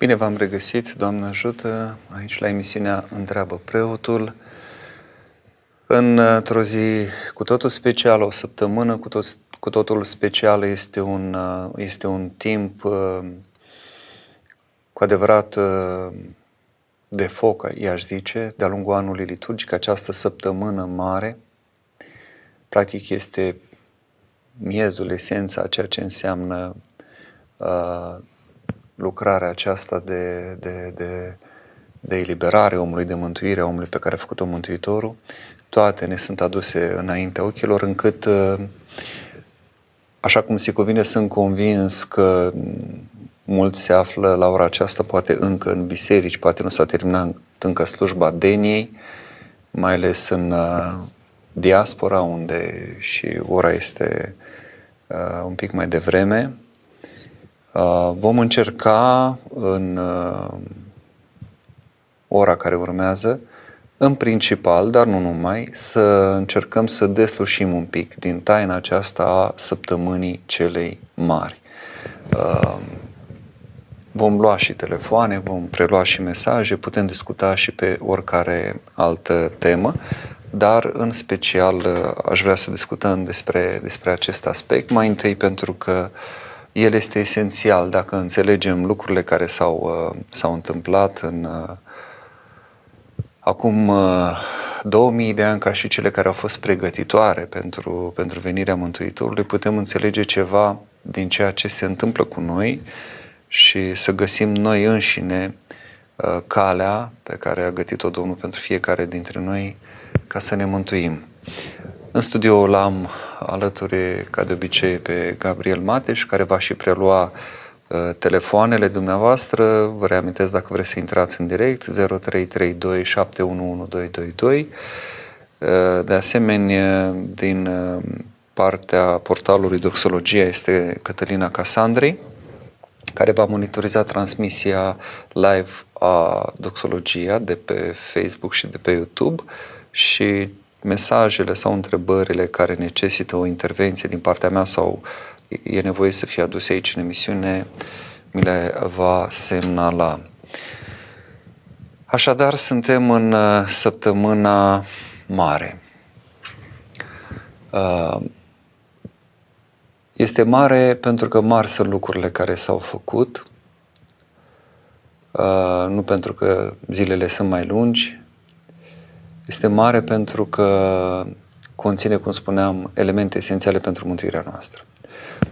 Bine v-am regăsit, Doamne ajută, aici la emisiunea Întreabă Preotul. Într-o zi cu totul specială, o săptămână cu, tot, cu totul specială este un, este un timp cu adevărat de foc, i-aș zice, de-a lungul anului liturgic, această săptămână mare, practic este miezul, esența, ceea ce înseamnă uh, lucrarea aceasta de, de, de, de eliberare omului, de mântuire a omului pe care a făcut-o Mântuitorul, toate ne sunt aduse înaintea ochilor, încât, uh, așa cum se cuvine, sunt convins că mulți se află la ora aceasta, poate încă în biserici, poate nu s-a terminat încă slujba Deniei, mai ales în uh, diaspora, unde și ora este uh, un pic mai devreme. Uh, vom încerca în uh, ora care urmează, în principal, dar nu numai, să încercăm să deslușim un pic din taina aceasta a săptămânii celei mari. Uh, vom lua și telefoane, vom prelua și mesaje, putem discuta și pe oricare altă temă, dar în special aș vrea să discutăm despre, despre acest aspect, mai întâi pentru că el este esențial dacă înțelegem lucrurile care s-au, s-au întâmplat în acum 2000 de ani ca și cele care au fost pregătitoare pentru, pentru venirea Mântuitorului, putem înțelege ceva din ceea ce se întâmplă cu noi și să găsim noi înșine calea pe care a gătit-o Domnul pentru fiecare dintre noi ca să ne mântuim. În studio l-am alături, ca de obicei, pe Gabriel Mateș, care va și prelua uh, telefoanele dumneavoastră. Vă reamintesc dacă vreți să intrați în direct, 0332 711222. Uh, de asemenea, din uh, partea portalului Doxologia este Cătălina Casandrei, care va monitoriza transmisia live a Doxologia de pe Facebook și de pe YouTube și mesajele sau întrebările care necesită o intervenție din partea mea sau e nevoie să fie aduse aici în emisiune, mi le va semnala. Așadar, suntem în uh, săptămâna mare. Uh, este mare pentru că mari sunt lucrurile care s-au făcut, uh, nu pentru că zilele sunt mai lungi, este mare pentru că conține, cum spuneam, elemente esențiale pentru mântuirea noastră.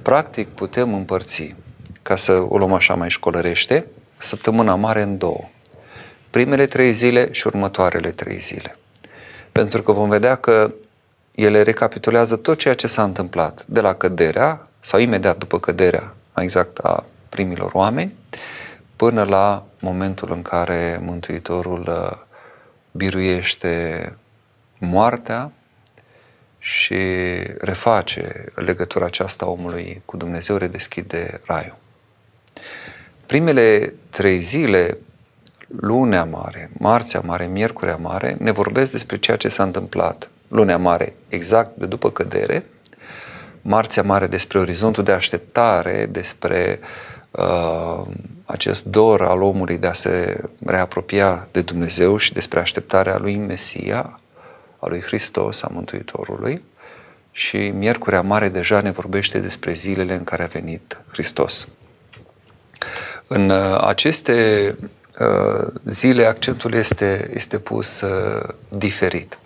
Practic putem împărți, ca să o luăm așa mai școlărește, săptămâna mare în două. Primele trei zile și următoarele trei zile. Pentru că vom vedea că ele recapitulează tot ceea ce s-a întâmplat de la căderea sau imediat după căderea exact a primilor oameni până la momentul în care Mântuitorul uh, biruiește moartea și reface legătura aceasta omului cu Dumnezeu, redeschide raiul. Primele trei zile, lunea mare, marțea mare, miercurea mare, ne vorbesc despre ceea ce s-a întâmplat. Lunea mare, exact de după cădere, marțea mare despre orizontul de așteptare, despre uh, acest dor al omului de a se reapropia de Dumnezeu și despre așteptarea lui Mesia, a lui Hristos, a Mântuitorului. Și Miercurea Mare deja ne vorbește despre zilele în care a venit Hristos. În uh, aceste uh, zile accentul este, este pus uh, diferit.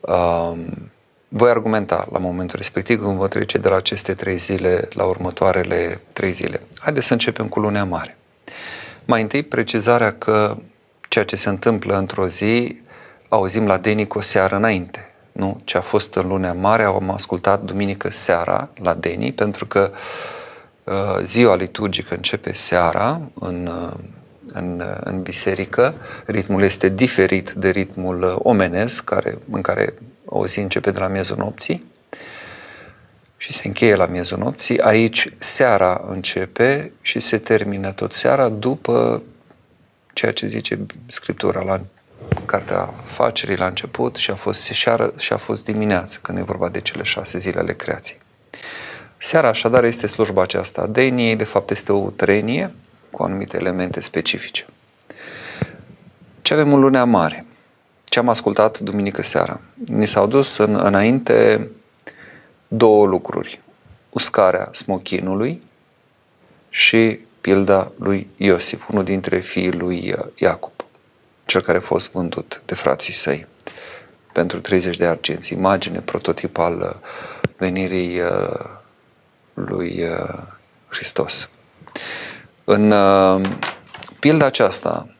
Um, voi argumenta la momentul respectiv când vă trece de la aceste trei zile la următoarele trei zile. Haideți să începem cu lunea mare. Mai întâi, precizarea că ceea ce se întâmplă într-o zi auzim la Deni cu o seară înainte. Nu? Ce a fost în lunea mare am ascultat duminică seara la Deni, pentru că uh, ziua liturgică începe seara în, uh, în, uh, în biserică. Ritmul este diferit de ritmul uh, omenesc, care, în care o zi începe de la miezul nopții și se încheie la miezul nopții. Aici seara începe și se termină tot seara după ceea ce zice Scriptura la Cartea Facerii la început și a fost seșară și a fost dimineață, când e vorba de cele șase zile ale creației. Seara așadar este slujba aceasta. Deniei, de fapt, este o utrenie cu anumite elemente specifice. Ce avem în lunea mare? Ce am ascultat duminică seara? Ni s-au dus în, înainte două lucruri. Uscarea smochinului și pilda lui Iosif, unul dintre fiii lui Iacob, cel care a fost vândut de frații săi pentru 30 de argenți, imagine, prototip al uh, venirii uh, lui uh, Hristos. În pilda aceasta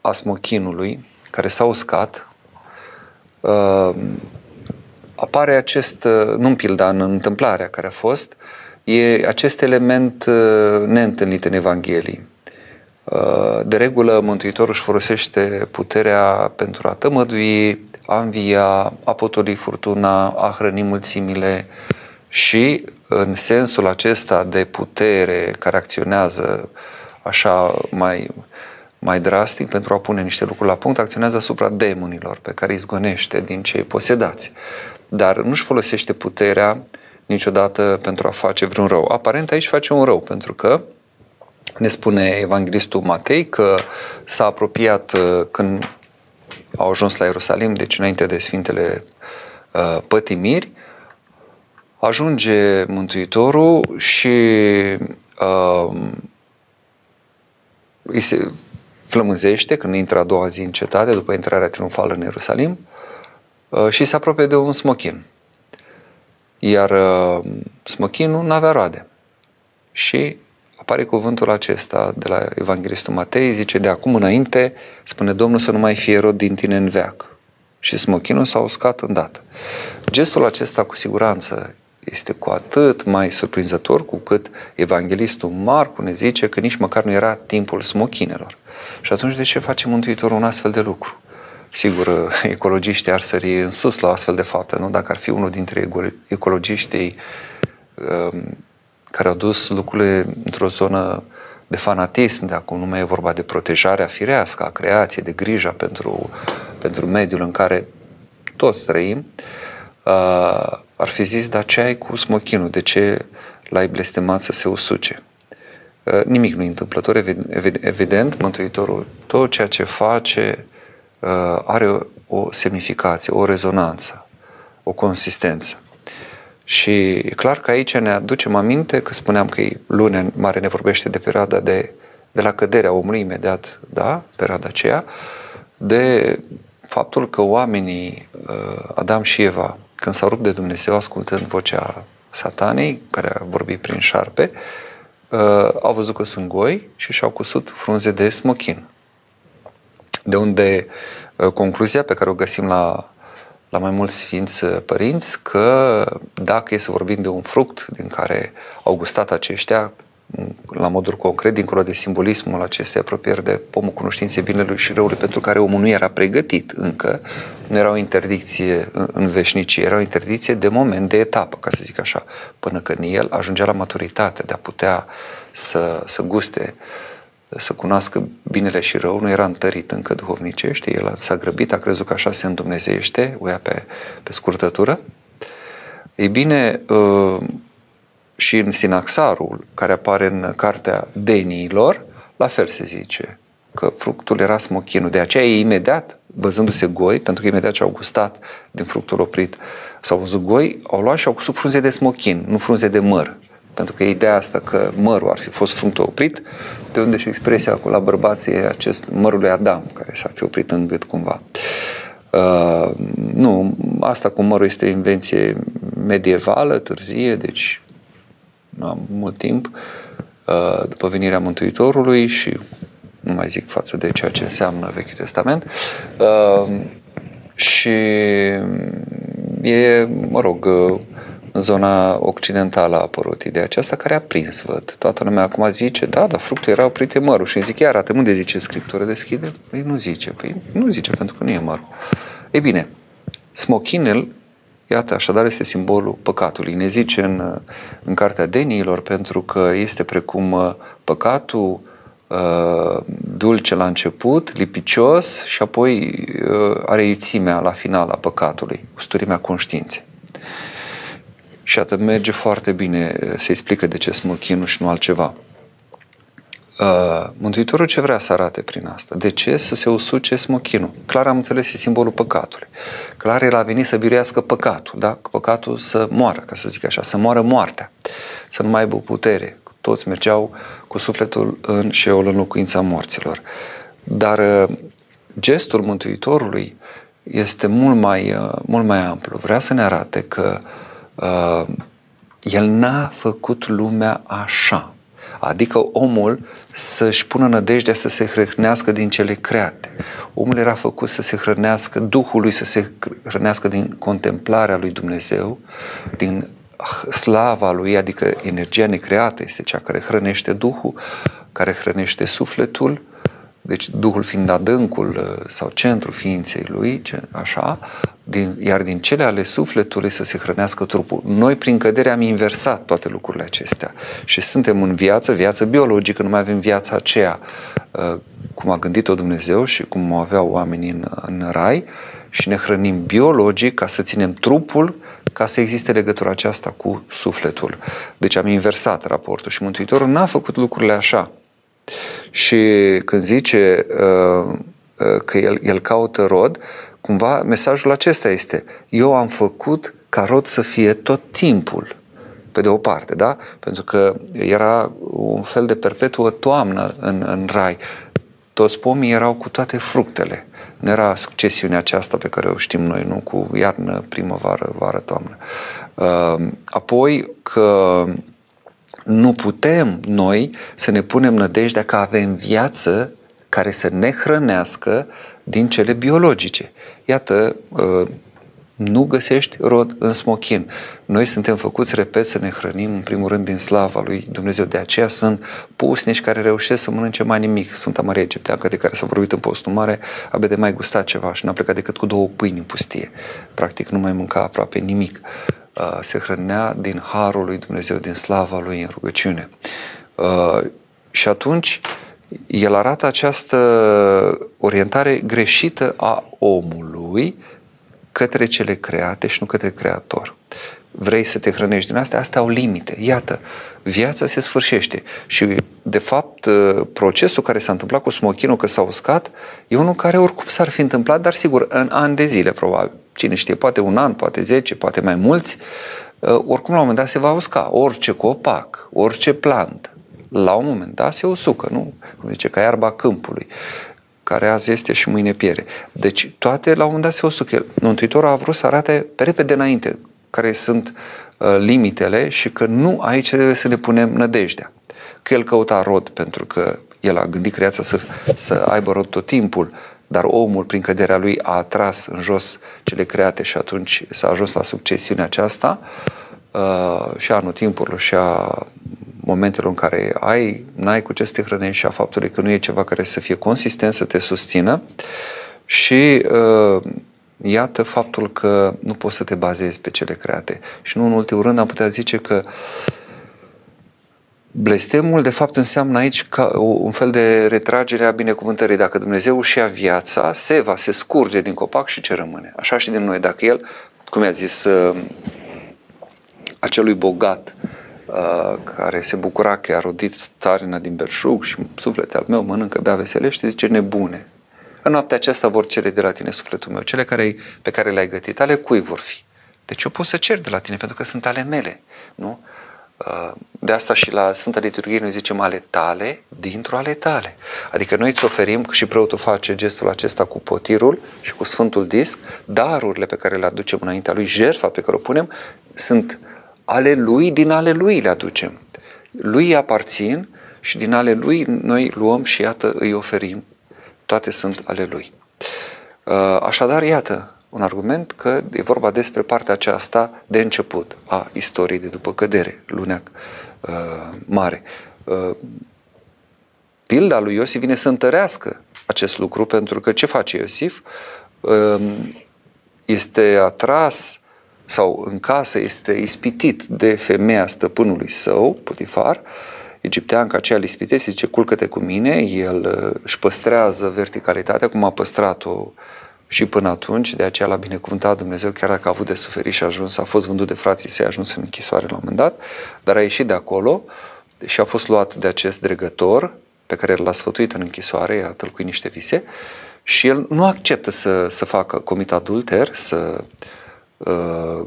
a smochinului, care s-a uscat, apare acest, nu în pilda, în întâmplarea care a fost, e acest element neîntâlnit în Evanghelie. De regulă, Mântuitorul își folosește puterea pentru a tămădui, a învia, a potoli furtuna, a hrăni mulțimile și în sensul acesta de putere care acționează așa mai, mai drastic pentru a pune niște lucruri la punct, acționează asupra demonilor pe care îi zgonește din cei posedați. Dar nu-și folosește puterea niciodată pentru a face vreun rău. Aparent aici face un rău, pentru că ne spune evanghelistul Matei că s-a apropiat uh, când au ajuns la Ierusalim, deci înainte de Sfintele uh, Pătimiri, ajunge Mântuitorul și uh, îi se flămânzește când intră a doua zi în cetate, după intrarea triumfală în Ierusalim, uh, și se apropie de un smochin. Iar uh, smochinul nu avea roade. Și apare cuvântul acesta de la Evanghelistul Matei, zice, de acum înainte, spune Domnul să nu mai fie rod din tine în veac. Și smochinul s-a uscat îndată. Gestul acesta, cu siguranță, este cu atât mai surprinzător cu cât Evanghelistul Marcu ne zice că nici măcar nu era timpul smochinelor. Și atunci de ce face Mântuitorul un astfel de lucru? Sigur, ecologiștii ar sări în sus la astfel de fapte, nu? Dacă ar fi unul dintre ecologiștii um, care au dus lucrurile într-o zonă de fanatism, de acum nu mai e vorba de protejarea firească a creației, de grija pentru, pentru mediul în care toți trăim, uh, ar fi zis, dar ce ai cu smochinul? De ce l-ai blestemat să se usuce? Uh, nimic nu e întâmplător, evident, Mântuitorul, tot ceea ce face uh, are o semnificație, o rezonanță, o consistență. Și e clar că aici ne aducem aminte că spuneam că lunea mare ne vorbește de perioada de, de la căderea omului imediat, da, perioada aceea, de faptul că oamenii, uh, Adam și Eva, când s-au rupt de Dumnezeu ascultând vocea satanei, care a vorbit prin șarpe, uh, au văzut că sunt goi și și-au cusut frunze de smochin. De unde uh, concluzia pe care o găsim la la mai mulți sfinți uh, părinți că dacă e să vorbim de un fruct din care au gustat aceștia, la modul concret, dincolo de simbolismul acestei apropieri de pomul cunoștinței binelui și răului, pentru care omul nu era pregătit încă, nu era o interdicție în veșnicie, era o interdicție de moment, de etapă, ca să zic așa, până când el ajungea la maturitate de a putea să, să guste uh, să cunoască binele și rău, nu era întărit încă duhovnicește, el s-a grăbit, a crezut că așa se îndumnezeiește, uia pe, pe scurtătură. Ei bine, uh, și în Sinaxarul, care apare în cartea Deniilor, la fel se zice, că fructul era smochinul. De aceea ei imediat, văzându-se goi, pentru că imediat ce au gustat din fructul oprit, s-au văzut goi, au luat și au cusut frunze de smochin, nu frunze de măr. Pentru că ideea asta că mărul ar fi fost frunctul oprit, de unde și expresia cu la bărbații e acest mărul lui Adam, care s-ar fi oprit în gât cumva. Uh, nu, asta cu mărul este invenție medievală, târzie, deci am mult timp, uh, după venirea Mântuitorului și nu mai zic față de ceea ce înseamnă Vechiul Testament. Uh, și e, mă rog, uh, în zona occidentală a apărut ideea aceasta care a prins, văd. Toată lumea acum zice, da, dar fructul era oprit mărul. Și zic, iar arată, unde zice Scriptură, deschide? Păi nu zice, păi nu zice, pentru că nu e mărul. Ei bine, smochinel, iată, așadar este simbolul păcatului. Ne zice în, în Cartea Deniilor, pentru că este precum uh, păcatul uh, dulce la început, lipicios și apoi uh, are iuțimea la final a păcatului, usturimea conștiinței. Și atât merge foarte bine, se explică de ce smochinul și nu altceva. Uh, Mântuitorul ce vrea să arate prin asta? De ce să se usuce smochinul? Clar am înțeles, e simbolul păcatului. Clar el a venit să biruiască păcatul, da? Păcatul să moară, ca să zic așa, să moară moartea, să nu mai aibă putere. Toți mergeau cu sufletul în șeul în locuința morților. Dar uh, gestul Mântuitorului este mult mai, uh, mult mai amplu. Vrea să ne arate că uh, el n-a făcut lumea așa. Adică omul să-și pună nădejdea să se hrănească din cele create. Omul era făcut să se hrănească, Duhul lui să se hrănească din contemplarea lui Dumnezeu, din slava lui, adică energia necreată este cea care hrănește Duhul, care hrănește sufletul, deci Duhul fiind adâncul uh, sau centrul ființei lui, așa, din, iar din cele ale sufletului să se hrănească trupul. Noi, prin cădere, am inversat toate lucrurile acestea și suntem în viață, viață biologică, nu mai avem viața aceea uh, cum a gândit-o Dumnezeu și cum o aveau oamenii în, în rai și ne hrănim biologic ca să ținem trupul ca să existe legătura aceasta cu sufletul. Deci am inversat raportul și Mântuitorul n-a făcut lucrurile așa. Și când zice uh, uh, că el, el caută rod, cumva mesajul acesta este, eu am făcut ca rod să fie tot timpul, pe de o parte, da? Pentru că era un fel de perpetuă toamnă în, în rai. Toți pomii erau cu toate fructele. Nu era succesiunea aceasta pe care o știm noi, nu? Cu iarnă, primăvară, vară, toamnă. Uh, apoi că nu putem noi să ne punem nădejdea că avem viață care să ne hrănească din cele biologice. Iată, uh, nu găsești rod în smochin. Noi suntem făcuți, repet, să ne hrănim în primul rând din slava lui Dumnezeu. De aceea sunt pusnici care reușesc să mănânce mai nimic. Sunt Maria Egipteancă de care s-a vorbit în postul mare, abia de mai gustat ceva și n-a plecat decât cu două pâini în pustie. Practic nu mai mânca aproape nimic. Uh, se hrănea din harul lui Dumnezeu, din slava lui în rugăciune. Uh, și atunci el arată această orientare greșită a omului către cele create și nu către Creator. Vrei să te hrănești din astea? Astea au limite. Iată, viața se sfârșește. Și, de fapt, uh, procesul care s-a întâmplat cu smochinul, că s-a uscat, e unul care oricum s-ar fi întâmplat, dar sigur, în ani de zile, probabil. Cine știe, poate un an, poate zece, poate mai mulți, uh, oricum la un moment dat se va usca. Orice copac, orice plant, la un moment dat se usucă, nu? Cum zice, ca iarba câmpului care azi este și mâine piere. Deci toate la un moment dat se usucă. Mântuitorul a vrut să arate pe repede înainte care sunt uh, limitele și că nu aici trebuie să ne punem nădejdea. Că el căuta rod pentru că el a gândit creația să, să aibă rod tot timpul, dar omul, prin căderea lui, a atras în jos cele create și atunci s-a ajuns la succesiunea aceasta uh, și a anotimpurilor și a momentelor în care ai, n-ai cu ce să te hrănești și a faptului că nu e ceva care să fie consistent, să te susțină și uh, iată faptul că nu poți să te bazezi pe cele create. Și nu în ultimul rând am putea zice că Blestemul, de fapt, înseamnă aici ca un fel de retragere a binecuvântării. Dacă Dumnezeu își ia viața, se va, se scurge din copac și ce rămâne. Așa și din noi. Dacă El, cum i-a zis uh, acelui bogat, uh, care se bucura că a rodit starina din belșug și suflete al meu mănâncă, bea, veselește, zice nebune. În noaptea aceasta vor cere de la tine sufletul meu. Cele care, pe care le-ai gătit, ale cui vor fi? Deci eu pot să cer de la tine pentru că sunt ale mele. Nu? Uh, de asta și la Sfânta Liturghie noi zicem ale tale dintr-o ale tale. Adică noi îți oferim, și preotul face gestul acesta cu potirul și cu Sfântul Disc, darurile pe care le aducem înaintea lui, jertfa pe care o punem, sunt ale lui, din ale lui le aducem. Lui aparțin și din ale lui noi luăm și iată îi oferim. Toate sunt ale lui. Uh, așadar, iată, un argument că e vorba despre partea aceasta de început a istoriei de după cădere, lunea uh, mare. Uh, pilda lui Iosif vine să întărească acest lucru pentru că ce face Iosif? Uh, este atras sau în casă este ispitit de femeia stăpânului său, Putifar, egipteanca aceea îl ispitește, zice, culcă-te cu mine, el uh, își păstrează verticalitatea, cum a păstrat-o și până atunci, de aceea l-a binecuvântat Dumnezeu, chiar dacă a avut de suferit și a ajuns, a fost vândut de frații săi, a ajuns în închisoare la un moment dat, dar a ieșit de acolo și a fost luat de acest dregător pe care l-a sfătuit în închisoare, i-a tălcuit niște vise și el nu acceptă să, să facă comit adulter, să uh,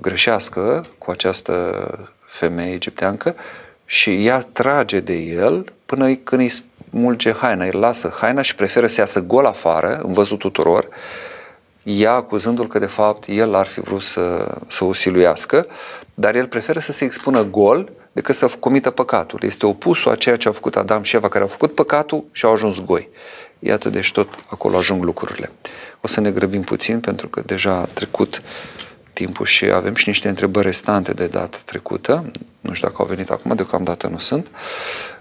greșească cu această femeie egipteancă și ea trage de el până când îi smulge haina, îi lasă haina și preferă să iasă gol afară, în văzut tuturor, ea acuzându-l că de fapt el ar fi vrut să, să o siluiască, dar el preferă să se expună gol decât să comită păcatul. Este opusul a ceea ce au făcut Adam și Eva, care au făcut păcatul și au ajuns goi. Iată, deci tot acolo ajung lucrurile. O să ne grăbim puțin pentru că deja a trecut timpul și avem și niște întrebări restante de dată trecută. Nu știu dacă au venit acum, deocamdată nu sunt.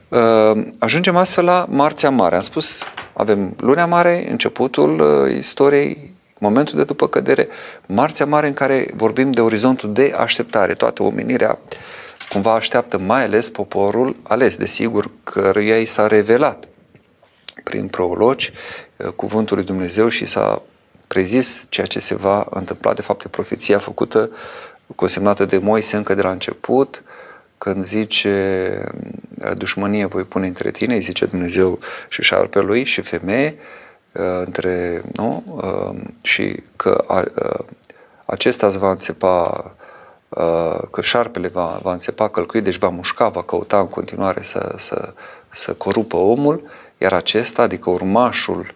Uh, ajungem astfel la Marțea Mare. Am spus, avem Lunea Mare, începutul uh, istoriei, momentul de după cădere, Marțea Mare în care vorbim de orizontul de așteptare. Toată omenirea cumva așteaptă, mai ales poporul ales, desigur, căruia i s-a revelat prin prologi uh, cuvântul lui Dumnezeu și s-a prezis ceea ce se va întâmpla. De fapt, e profeția făcută, consemnată de Moise încă de la început, când zice dușmănie voi pune între tine, îi zice Dumnezeu și șarpe lui și femeie, uh, între, nu? Uh, și că acesta îți va înțepa că șarpele va, va înțepa călcui, deci va mușca, va căuta în continuare să, să, să corupă omul, iar acesta, adică urmașul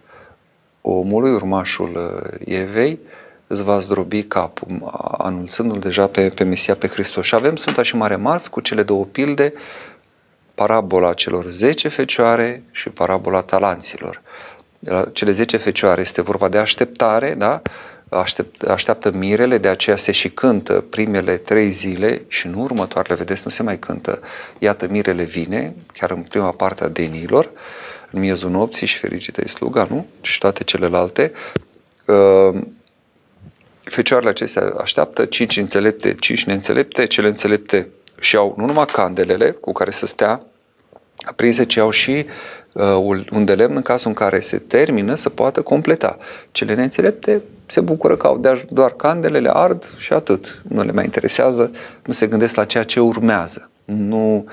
omului, urmașul uh, Evei, îți va zdrobi capul, anunțându-l deja pe, pe Mesia, pe Hristos. Și avem Sfânta și Mare Marți cu cele două pilde, parabola celor zece fecioare și parabola talanților. Cele zece fecioare este vorba de așteptare, da? Aștept, așteaptă mirele, de aceea se și cântă primele trei zile și în următoarele, vedeți, nu se mai cântă. Iată, mirele vine, chiar în prima parte a denilor, în miezul nopții și fericită e sluga, nu? Și toate celelalte. Uh, fecioarele acestea așteaptă, cinci înțelepte, cinci neînțelepte, cele înțelepte și au nu numai candelele cu care să stea aprinse, ci au și uh, un de lemn în cazul în care se termină să poată completa. Cele neînțelepte se bucură că au doar candelele, ard și atât. Nu le mai interesează, nu se gândesc la ceea ce urmează. Nu uh,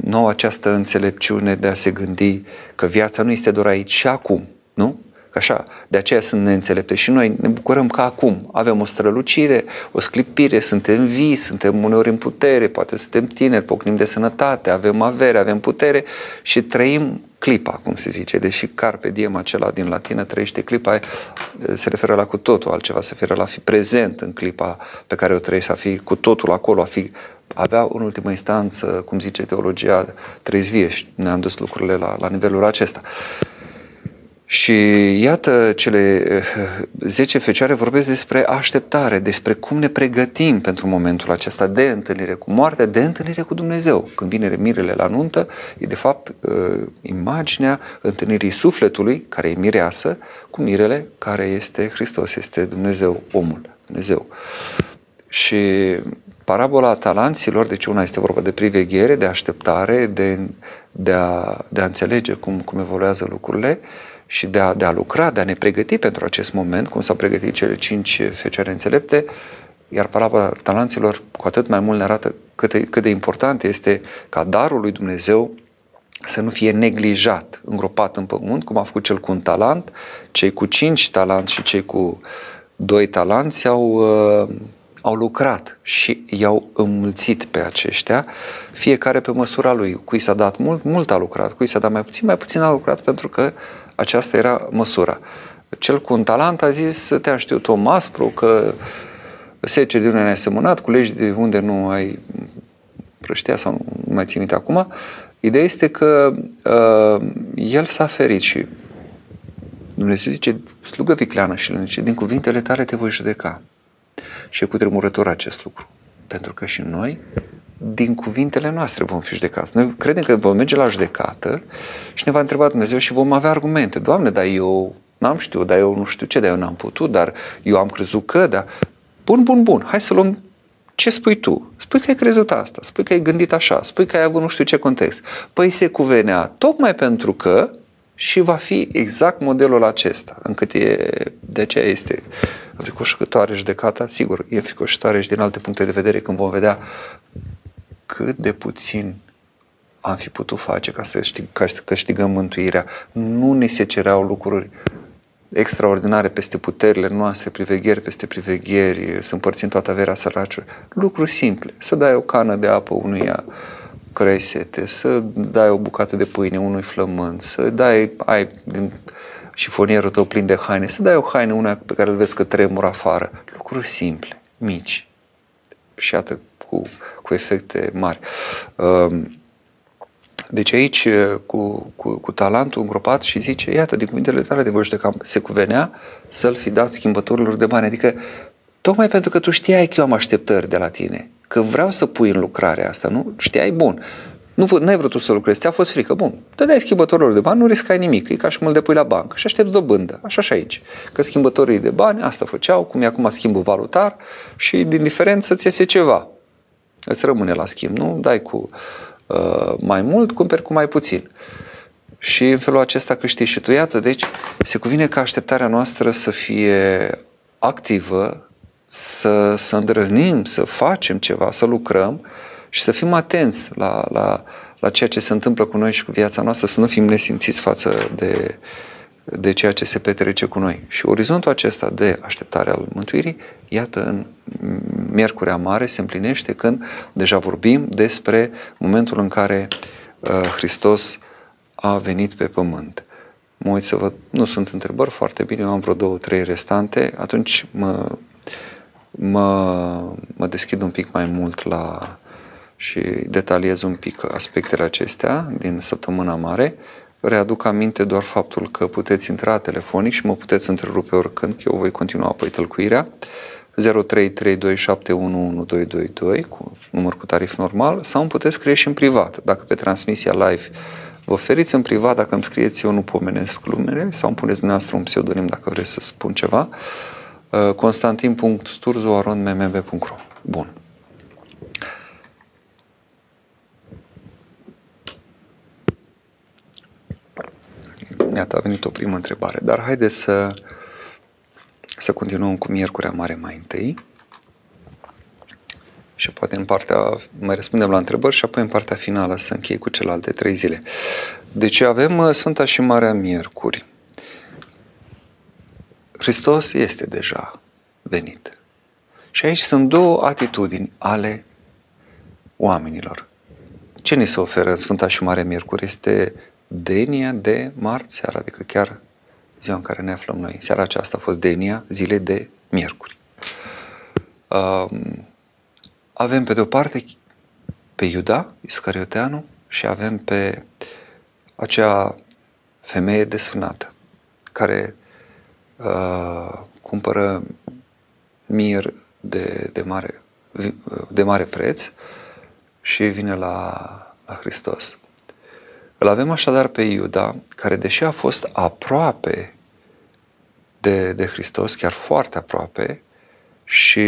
nu au această înțelepciune de a se gândi că viața nu este doar aici și acum, nu? Așa, de aceea sunt neînțelepte și noi ne bucurăm că acum avem o strălucire, o sclipire, suntem vii, suntem uneori în putere, poate suntem tineri, pocnim de sănătate, avem avere, avem putere și trăim clipa, cum se zice, deși carpe diem acela din latină trăiește clipa, se referă la cu totul altceva, se referă la fi prezent în clipa pe care o trăiești, a fi cu totul acolo, a fi avea în ultimă instanță, cum zice teologia, trezvie și ne-am dus lucrurile la, la nivelul acesta. Și iată, cele 10 eh, fecioare vorbesc despre așteptare, despre cum ne pregătim pentru momentul acesta de întâlnire cu moartea, de întâlnire cu Dumnezeu. Când vine mirele la nuntă, e de fapt eh, imaginea întâlnirii sufletului, care e mireasă, cu mirele care este Hristos, este Dumnezeu, omul, Dumnezeu. Și parabola talanților, deci una este vorba de priveghere, de așteptare, de, de, a, de a înțelege cum, cum evoluează lucrurile, și de a, de a lucra, de a ne pregăti pentru acest moment, cum s-au pregătit cele cinci fecioare înțelepte, iar parabola talanților cu atât mai mult ne arată cât de, cât de important este ca darul lui Dumnezeu să nu fie neglijat, îngropat în pământ, cum a făcut cel cu un talent, cei cu cinci talanți și cei cu doi talanți au, uh, au lucrat și i-au înmulțit pe aceștia, fiecare pe măsura lui. Cui s-a dat mult, mult a lucrat, cui s-a dat mai puțin, mai puțin a lucrat pentru că aceasta era măsura. Cel cu un talent a zis, te-am știut om aspru, că seceri de unde ne-ai semănat, culegi de unde nu ai prăștea sau nu mai țin minte acum. Ideea este că uh, el s-a ferit și Dumnezeu zice, slugă vicleană și le zice, din cuvintele tale te voi judeca. Și e cu tremurător acest lucru. Pentru că și noi din cuvintele noastre vom fi judecați. Noi credem că vom merge la judecată și ne va întreba Dumnezeu și vom avea argumente. Doamne, dar eu n-am știut, dar eu nu știu ce, dar eu n-am putut, dar eu am crezut că, dar... Bun, bun, bun, hai să luăm ce spui tu? Spui că ai crezut asta, spui că ai gândit așa, spui că ai avut nu știu ce context. Păi se cuvenea tocmai pentru că și va fi exact modelul acesta, încât e, de aceea este înfricoșătoare judecata, sigur, e înfricoșătoare și din alte puncte de vedere când vom vedea cât de puțin am fi putut face ca să, știg, ca să câștigăm mântuirea. Nu ne se cereau lucruri extraordinare peste puterile noastre, privegheri peste privegheri, să împărțim toată averea săracilor. Lucruri simple. Să dai o cană de apă unuia care ai sete, să dai o bucată de pâine unui flământ, să dai, ai din șifonierul tău plin de haine, să dai o haină una pe care îl vezi că tremură afară. Lucruri simple, mici. Și iată, cu, cu efecte mari. Um, deci aici, cu, cu, cu talentul îngropat și zice, iată, din cuvintele tale de voi judeca, se cuvenea să-l fi dat schimbătorilor de bani. Adică, tocmai pentru că tu știai că eu am așteptări de la tine, că vreau să pui în lucrarea asta, nu? Știai, bun. Nu ai vrut tu să lucrezi, ți-a fost frică, bun. Dădeai schimbătorilor de bani, nu riscai nimic, e ca și cum îl depui la bancă și aștepți dobândă, așa și aici. Că schimbătorii de bani asta făceau, cum e acum schimbul valutar și din diferență ți iese ceva. Îți rămâne la schimb, nu? Dai cu uh, mai mult, cumperi cu mai puțin. Și în felul acesta câștigi și tu. Iată, deci se cuvine ca așteptarea noastră să fie activă, să, să îndrăznim, să facem ceva, să lucrăm și să fim atenți la, la, la ceea ce se întâmplă cu noi și cu viața noastră, să nu fim nesimțiți față de, de ceea ce se petrece cu noi. Și orizontul acesta de așteptare al mântuirii, iată, în Miercurea Mare se împlinește când deja vorbim despre momentul în care uh, Hristos a venit pe pământ. Mă uit să văd, nu sunt întrebări foarte bine, eu am vreo două, trei restante, atunci mă, mă, mă deschid un pic mai mult la și detaliez un pic aspectele acestea din săptămâna mare readuc aminte doar faptul că puteți intra telefonic și mă puteți întrerupe oricând, că eu voi continua apoi tălcuirea. 0332711222 cu număr cu tarif normal sau îmi puteți scrie și în privat. Dacă pe transmisia live vă oferiți în privat, dacă îmi scrieți eu nu pomenesc glumele sau îmi puneți dumneavoastră un pseudonim dacă vreți să spun ceva. Uh, constantin.sturzoaronmmb.ro Bun. Iată, a venit o primă întrebare, dar haideți să, să continuăm cu Miercurea Mare mai întâi și poate în partea, mai răspundem la întrebări și apoi în partea finală să închei cu celelalte trei zile. Deci avem uh, Sfânta și Marea Miercuri. Hristos este deja venit. Și aici sunt două atitudini ale oamenilor. Ce ni se oferă în Sfânta și Marea Miercuri? Este denia de marți seara, adică chiar ziua în care ne aflăm noi. Seara aceasta a fost denia zile de miercuri. Um, avem pe de o parte pe Iuda, Iscarioteanu, și avem pe acea femeie desfânată, care uh, cumpără mir de, de, mare, de mare preț și vine la, la Hristos. Îl avem așadar pe Iuda, care deși a fost aproape de, de Hristos, chiar foarte aproape, și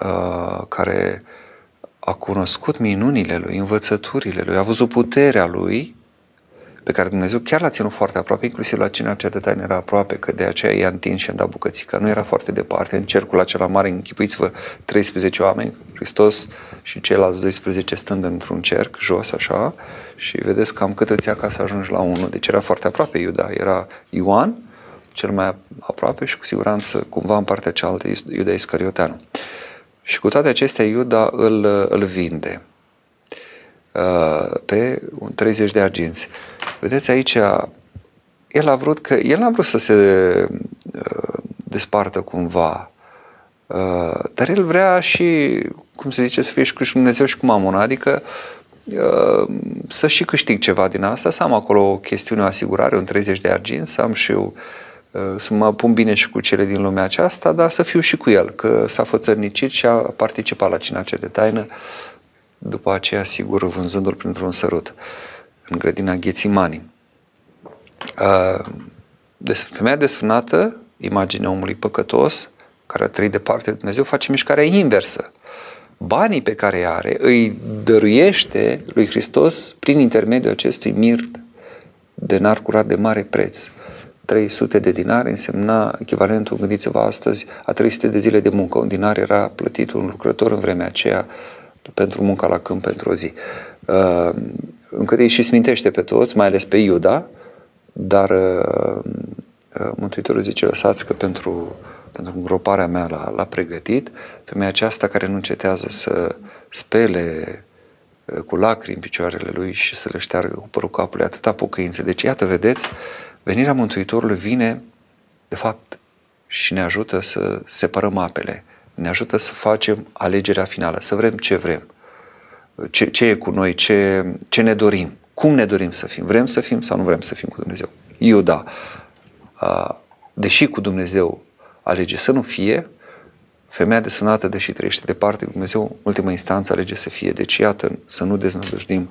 uh, care a cunoscut minunile lui, învățăturile lui, a văzut puterea lui, pe care Dumnezeu chiar l-a ținut foarte aproape, inclusiv la cina cea de taină era aproape, că de aceea i-a întins și a dat bucățica. Nu era foarte departe, în cercul acela mare, închipuiți-vă 13 oameni, Hristos și ceilalți 12 stând într-un cerc, jos așa, și vedeți cam cât îți ia ca să ajungi la unul. Deci era foarte aproape Iuda. Era Ioan, cel mai aproape și cu siguranță cumva în partea cealaltă Iuda Iscarioteanu. Și cu toate acestea Iuda îl, îl vinde uh, pe un 30 de arginți. Vedeți aici, el a vrut că el n-a vrut să se uh, despartă cumva, uh, dar el vrea și, cum se zice, să fie și cu Dumnezeu și cu mamona, adică uh, să și câștig ceva din asta, să am acolo o chestiune, o asigurare, un 30 de argint, să am și eu să mă pun bine și cu cele din lumea aceasta, dar să fiu și cu el, că s-a fățărnicit și a participat la cina ce de taină, după aceea, sigur, vânzându-l printr-un sărut în grădina Ghețimanii. Femeia desfânată, imaginea omului păcătos, care a trăit departe de Dumnezeu, face mișcarea inversă. Banii pe care îi are îi dăruiește lui Hristos prin intermediul acestui mir de nar curat de mare preț. 300 de dinari însemna echivalentul, gândiți-vă astăzi, a 300 de zile de muncă. Un dinar era plătit un lucrător în vremea aceea pentru munca la câmp pentru o zi. Uh, încă îi și smintește pe toți, mai ales pe Iuda, dar uh, uh, Mântuitorul zice, lăsați că pentru, pentru îngroparea mea l-a, l-a pregătit, femeia aceasta care nu încetează să spele uh, cu lacrimi picioarele lui și să le șteargă cu părul capului atâta pocăință. Deci, iată, vedeți, venirea Mântuitorului vine, de fapt, și ne ajută să separăm apele, ne ajută să facem alegerea finală, să vrem ce vrem, ce, ce e cu noi, ce, ce ne dorim, cum ne dorim să fim, vrem să fim sau nu vrem să fim cu Dumnezeu. Iuda, deși cu Dumnezeu alege să nu fie, femeia desunată, deși trăiește departe cu Dumnezeu, ultima instanță alege să fie. Deci, iată, să nu deznădăjdim,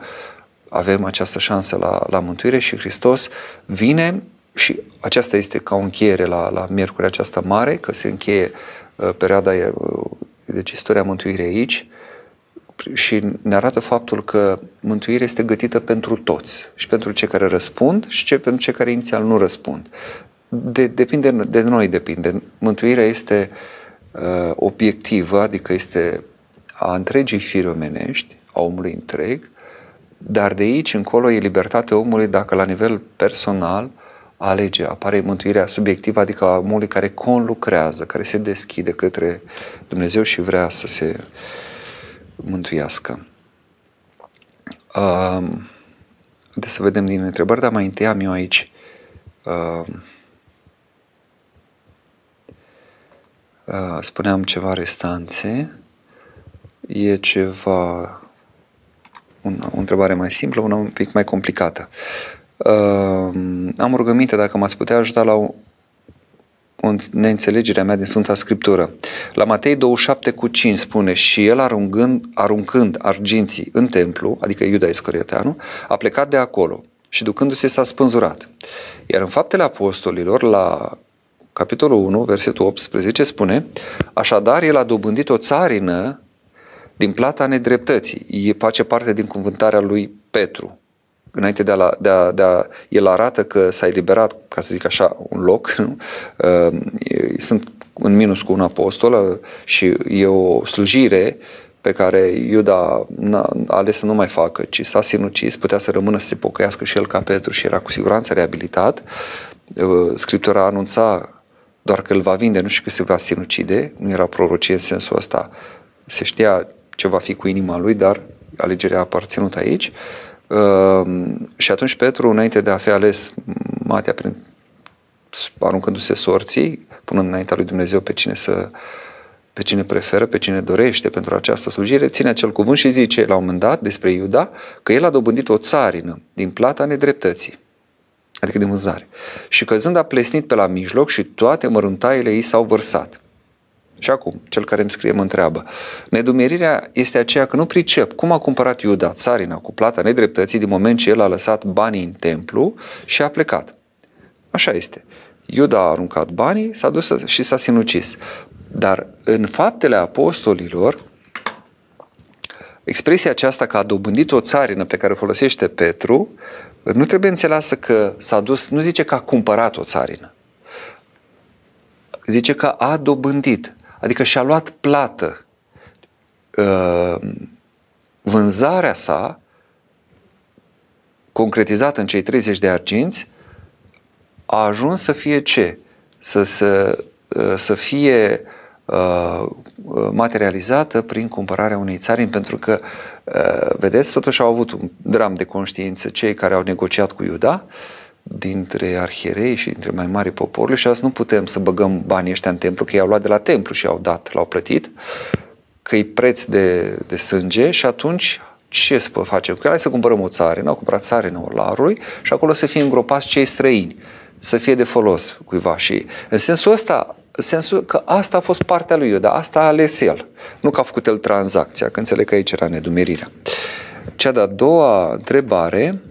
avem această șansă la, la mântuire și Hristos vine și aceasta este ca o încheiere la, la Miercuri aceasta mare, că se încheie uh, perioada, uh, deci istoria mântuirii aici, și ne arată faptul că mântuirea este gătită pentru toți, și pentru cei care răspund și pentru cei care inițial nu răspund. De, depinde de noi, depinde. Mântuirea este uh, obiectivă, adică este a întregii firi omenești, a omului întreg, dar de aici încolo e libertatea omului dacă la nivel personal alege, apare mântuirea subiectivă, adică a omului care conlucrează, care se deschide către Dumnezeu și vrea să se mântuiască. Uh, de să vedem din întrebări, dar mai întâi am eu aici uh, uh, spuneam ceva restanțe, e ceva una, o întrebare mai simplă, una un pic mai complicată. Uh, am o rugăminte dacă m-ați putea ajuta la o, o neînțelegerea mea din Sfânta Scriptură. La Matei 27 cu 5 spune și el aruncând, aruncând arginții în templu, adică Iuda Iscarioteanu, a plecat de acolo și ducându-se s-a spânzurat. Iar în faptele apostolilor, la capitolul 1, versetul 18, spune Așadar, el a dobândit o țarină din plata nedreptății. E face parte din cuvântarea lui Petru înainte de a, de a, de a el arată că s-a eliberat, ca să zic așa, un loc, uh, sunt în minus cu un apostol și e o slujire pe care Iuda a ales să nu mai facă, ci s-a sinucis, putea să rămână să se pocăiască și el ca Petru și era cu siguranță reabilitat. Uh, Scriptura anunța doar că îl va vinde, nu știu că se va sinucide, nu era prorocie în sensul ăsta, se știa ce va fi cu inima lui, dar alegerea a aparținut aici. Ehm, și atunci Petru, înainte de a fi ales Matea prin aruncându-se sorții, punând înaintea lui Dumnezeu pe cine să pe cine preferă, pe cine dorește pentru această slujire, ține acel cuvânt și zice la un moment dat despre Iuda că el a dobândit o țarină din plata nedreptății, adică de mânzare. Și căzând a plesnit pe la mijloc și toate măruntaiele ei s-au vărsat. Și acum, cel care îmi scrie mă întreabă. Nedumerirea este aceea că nu pricep cum a cumpărat Iuda țarina cu plata nedreptății din moment ce el a lăsat banii în templu și a plecat. Așa este. Iuda a aruncat banii, s-a dus și s-a sinucis. Dar în faptele apostolilor, expresia aceasta că a dobândit o țarină pe care o folosește Petru, nu trebuie înțeleasă că s-a dus, nu zice că a cumpărat o țarină. Zice că a dobândit. Adică și-a luat plată. Uh, vânzarea sa, concretizată în cei 30 de arginți, a ajuns să fie ce? Să, să, uh, să fie uh, materializată prin cumpărarea unei țarini, pentru că, vedeți, totuși au avut un dram de conștiință cei care au negociat cu Iuda, dintre arhierei și dintre mai mari poporului și azi nu putem să băgăm banii ăștia în templu, că i-au luat de la templu și i-au dat, l-au plătit, că e preț de, de sânge și atunci ce să facem? Că hai să cumpărăm o țară, n-au cumpărat țară în Olarului și acolo să fie îngropați cei străini, să fie de folos cuiva și în sensul ăsta în sensul că asta a fost partea lui Iuda, asta a ales el. Nu că a făcut el tranzacția, că înțeleg că aici era nedumerirea. Cea de-a doua întrebare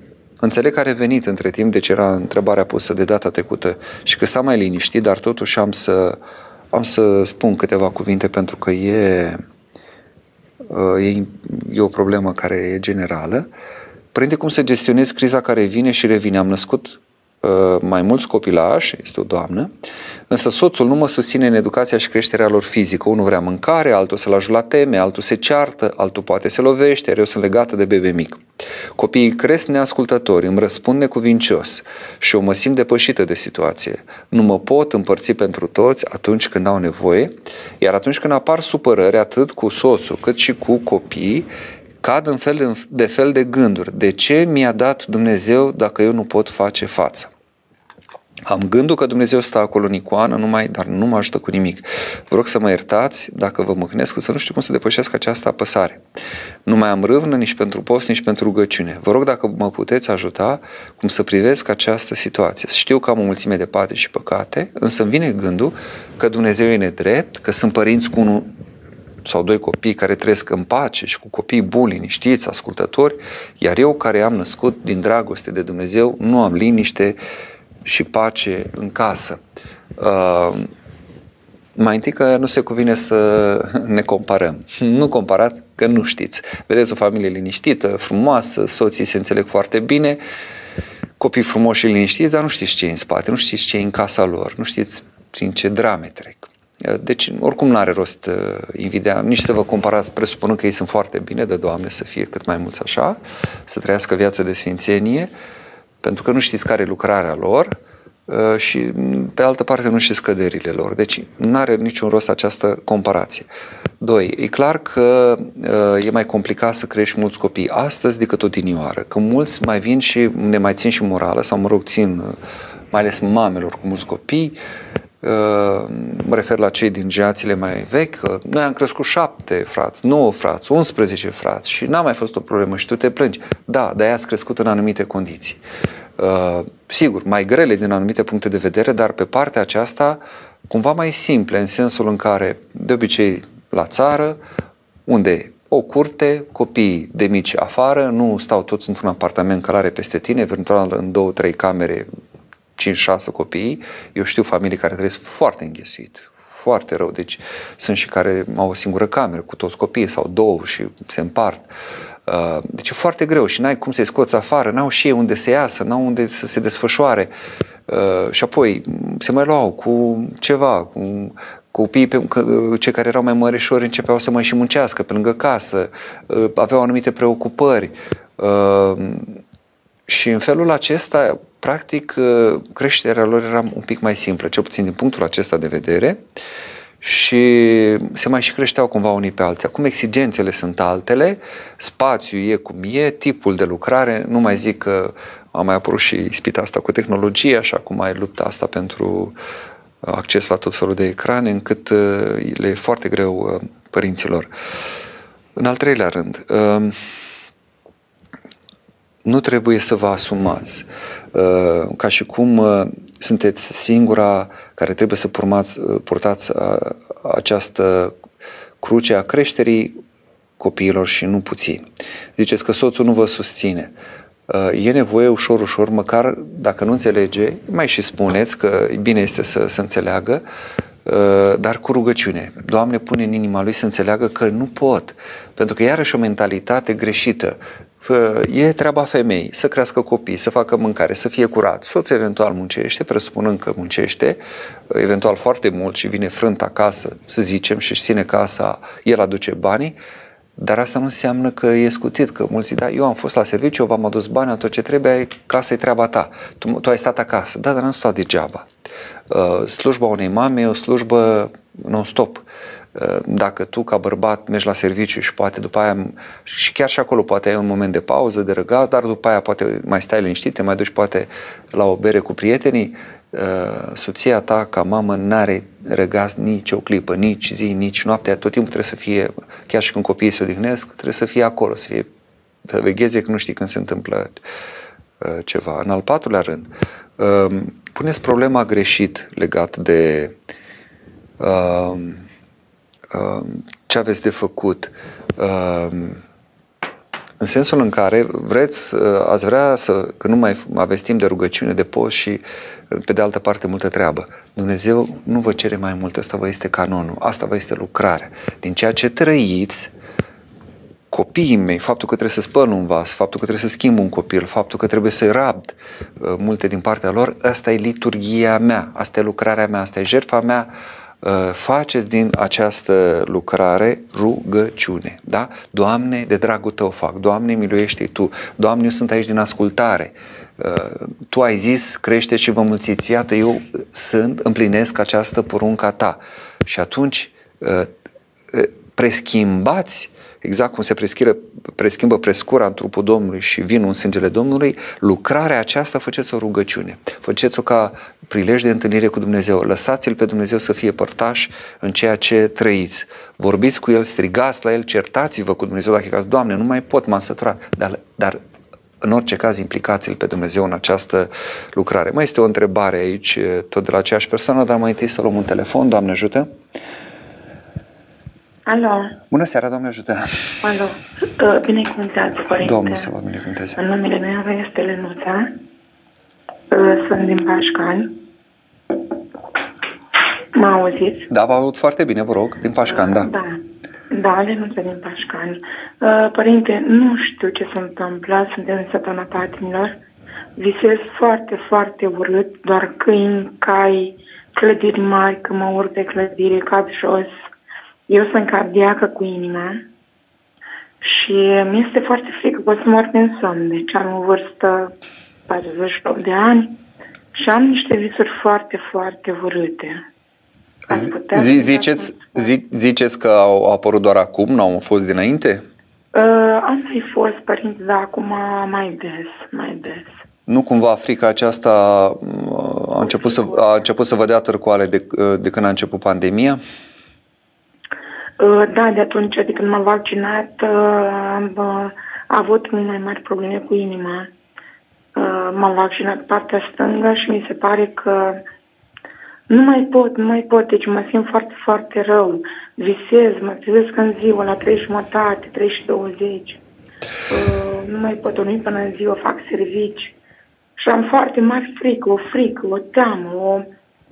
Înțeleg că a revenit între timp, deci era întrebarea pusă de data trecută și că s-a mai liniștit, dar totuși am să, am să spun câteva cuvinte pentru că e, e, e o problemă care e generală. Prinde cum să gestionez criza care vine și revine. Am născut uh, mai mulți copilași, este o doamnă, însă soțul nu mă susține în educația și creșterea lor fizică. Unul vrea mâncare, altul să-l ajut la teme, altul se ceartă, altul poate se lovește, iar eu sunt legată de bebe mic. Copiii cresc neascultători, îmi răspund necuvincios și eu mă simt depășită de situație. Nu mă pot împărți pentru toți atunci când au nevoie, iar atunci când apar supărări atât cu soțul cât și cu copiii, cad în fel de fel de gânduri. De ce mi-a dat Dumnezeu dacă eu nu pot face față? Am gândul că Dumnezeu stă acolo în icoană, numai, dar nu mă ajută cu nimic. Vă rog să mă iertați dacă vă mâhnesc, să nu știu cum să depășesc această apăsare. Nu mai am râvnă nici pentru post, nici pentru rugăciune. Vă rog dacă mă puteți ajuta cum să privesc această situație. Știu că am o mulțime de pate și păcate, însă îmi vine gândul că Dumnezeu e nedrept, că sunt părinți cu unul sau doi copii care trăiesc în pace și cu copii buni, liniștiți, ascultători, iar eu care am născut din dragoste de Dumnezeu, nu am liniște și pace în casă. Uh, mai întâi că nu se cuvine să ne comparăm. Nu comparați că nu știți. Vedeți o familie liniștită, frumoasă, soții se înțeleg foarte bine, copii frumoși și liniștiți, dar nu știți ce e în spate, nu știți ce e în casa lor, nu știți prin ce drame trec. Deci, oricum nu are rost uh, invidia, nici să vă comparați, presupunând că ei sunt foarte bine, de Doamne să fie cât mai mulți așa, să trăiască viața de sfințenie, pentru că nu știți care e lucrarea lor uh, și, pe altă parte, nu știți scăderile lor. Deci, nu are niciun rost această comparație. Doi, e clar că uh, e mai complicat să crești mulți copii astăzi decât odinioară, că mulți mai vin și ne mai țin și morală, sau mă rog, țin mai ales mamelor cu mulți copii, Uh, mă refer la cei din generațiile mai vechi, noi am crescut șapte frați, nouă frați, 11 frați și n-a mai fost o problemă și tu te plângi. Da, dar ați crescut în anumite condiții. Uh, sigur, mai grele din anumite puncte de vedere, dar pe partea aceasta cumva mai simple, în sensul în care, de obicei, la țară, unde o curte, copiii de mici afară, nu stau toți într-un apartament călare peste tine, eventual în două, trei camere 5-6 copii, eu știu familii care trăiesc foarte înghesuit, foarte rău. Deci sunt și care au o singură cameră cu toți copiii sau două și se împart. Uh, deci e foarte greu și n-ai cum să-i scoți afară, n-au și ei unde să iasă, n-au unde să se desfășoare. Uh, și apoi se mai luau cu ceva, cu copiii, pe, cei care erau mai mărișori începeau să mai și muncească pe lângă casă, uh, aveau anumite preocupări. Și în felul acesta practic, uh, creșterea lor era un pic mai simplă, cel puțin din punctul acesta de vedere, și se mai și creșteau cumva unii pe alții. Acum exigențele sunt altele, spațiul e cum e, tipul de lucrare, nu mai zic că a mai apărut și ispita asta cu tehnologia și acum mai lupta asta pentru acces la tot felul de ecrane, încât uh, le e foarte greu uh, părinților. În al treilea rând, nu trebuie să vă asumați uh, ca și cum uh, sunteți singura care trebuie să purmați, uh, purtați această cruce a creșterii copiilor și nu puțin. Ziceți că soțul nu vă susține. E nevoie ușor, ușor, măcar dacă nu înțelege, mai și spuneți că bine este să, să înțeleagă, dar cu rugăciune. Doamne, pune în inima lui să înțeleagă că nu pot. Pentru că iarăși o mentalitate greșită e treaba femeii să crească copii, să facă mâncare, să fie curat. Soțul eventual muncește, presupunând că muncește, eventual foarte mult și vine frânt acasă, să zicem, și își ține casa, el aduce banii, dar asta nu înseamnă că e scutit, că mulți da, eu am fost la serviciu, eu v-am adus bani, am tot ce trebuie, casa e treaba ta. Tu, tu ai stat acasă. Da, dar n-am stat degeaba. Uh, slujba unei mame e o slujbă non-stop. Uh, dacă tu ca bărbat mergi la serviciu și poate după aia și chiar și acolo poate ai un moment de pauză, de răgaz, dar după aia poate mai stai liniștit, te mai duci poate la o bere cu prietenii, uh, soția ta ca mamă n-are răgaz nici o clipă, nici zi, nici noaptea, tot timpul trebuie să fie, chiar și când copiii se odihnesc, trebuie să fie acolo, să fie să vegheze că nu știi când se întâmplă uh, ceva. În al patrulea rând, puneți problema greșit legat de Um, ce aveți de făcut, um, în sensul în care vreți, uh, ați vrea să, că nu mai aveți timp de rugăciune, de post și pe de altă parte multă treabă. Dumnezeu nu vă cere mai mult, asta vă este canonul, asta vă este lucrarea. Din ceea ce trăiți, copiii mei, faptul că trebuie să spăl un vas, faptul că trebuie să schimb un copil, faptul că trebuie să rabd uh, multe din partea lor, asta e liturgia mea, asta e lucrarea mea, asta e jertfa mea, uh, faceți din această lucrare rugăciune. Da? Doamne, de dragul tău fac. Doamne, miluiește Tu. Doamne, eu sunt aici din ascultare. Uh, tu ai zis, crește și vă mulțiți. Iată, eu sunt, împlinesc această porunca ta. Și atunci uh, preschimbați exact cum se preschimbă, preschimbă prescura în trupul Domnului și vinul în sângele Domnului, lucrarea aceasta faceți o rugăciune. Faceți-o ca prilej de întâlnire cu Dumnezeu. Lăsați-L pe Dumnezeu să fie părtaș în ceea ce trăiți. Vorbiți cu El, strigați la El, certați-vă cu Dumnezeu dacă e caz, Doamne, nu mai pot, m-am săturat. Dar, dar în orice caz, implicați-l pe Dumnezeu în această lucrare. Mai este o întrebare aici, tot de la aceeași persoană, dar mai întâi să luăm un telefon. Doamne ajută! Alo. Bună seara, Doamne ajută! Alo. Uh, binecuvântează, Părinte. Domnul să vă binecuvânteze. În numele meu este Lenuța. Uh, sunt din Pașcani. Mă auziți? Da, vă aud foarte bine, vă rog, din Pașcan, da. Da. Da, Lenuța din Pașcani. Uh, părinte, nu știu ce se întâmplă, suntem în săptămâna patimilor. Visez foarte, foarte urât, doar câini, cai, clădiri mari, că mă urc de clădire, cad jos, eu sunt cardiacă cu inima și mi este foarte frică că o să mor din somn. Deci am o vârstă 48 de ani și am niște visuri foarte, foarte urâte. Zi, ziceți, zi, ziceți că au apărut doar acum, nu au fost dinainte? Uh, am mai fost, părinți, dar acum mai des, mai des. Nu cumva frica aceasta uh, a început să, a început să vă dea târcoale de, uh, de când a început pandemia? Uh, da, de atunci, de când m-am vaccinat, uh, am uh, avut mult mai mari probleme cu inima. M-am vaccinat partea stângă și mi se pare că nu mai pot, nu mai pot, deci mă simt foarte, foarte rău. Visez, mă trezesc în ziua la 3 jumătate, 3 și 20. Nu mai pot dormi până în ziua, fac servici. Și am foarte mari frică, o frică, o teamă, o...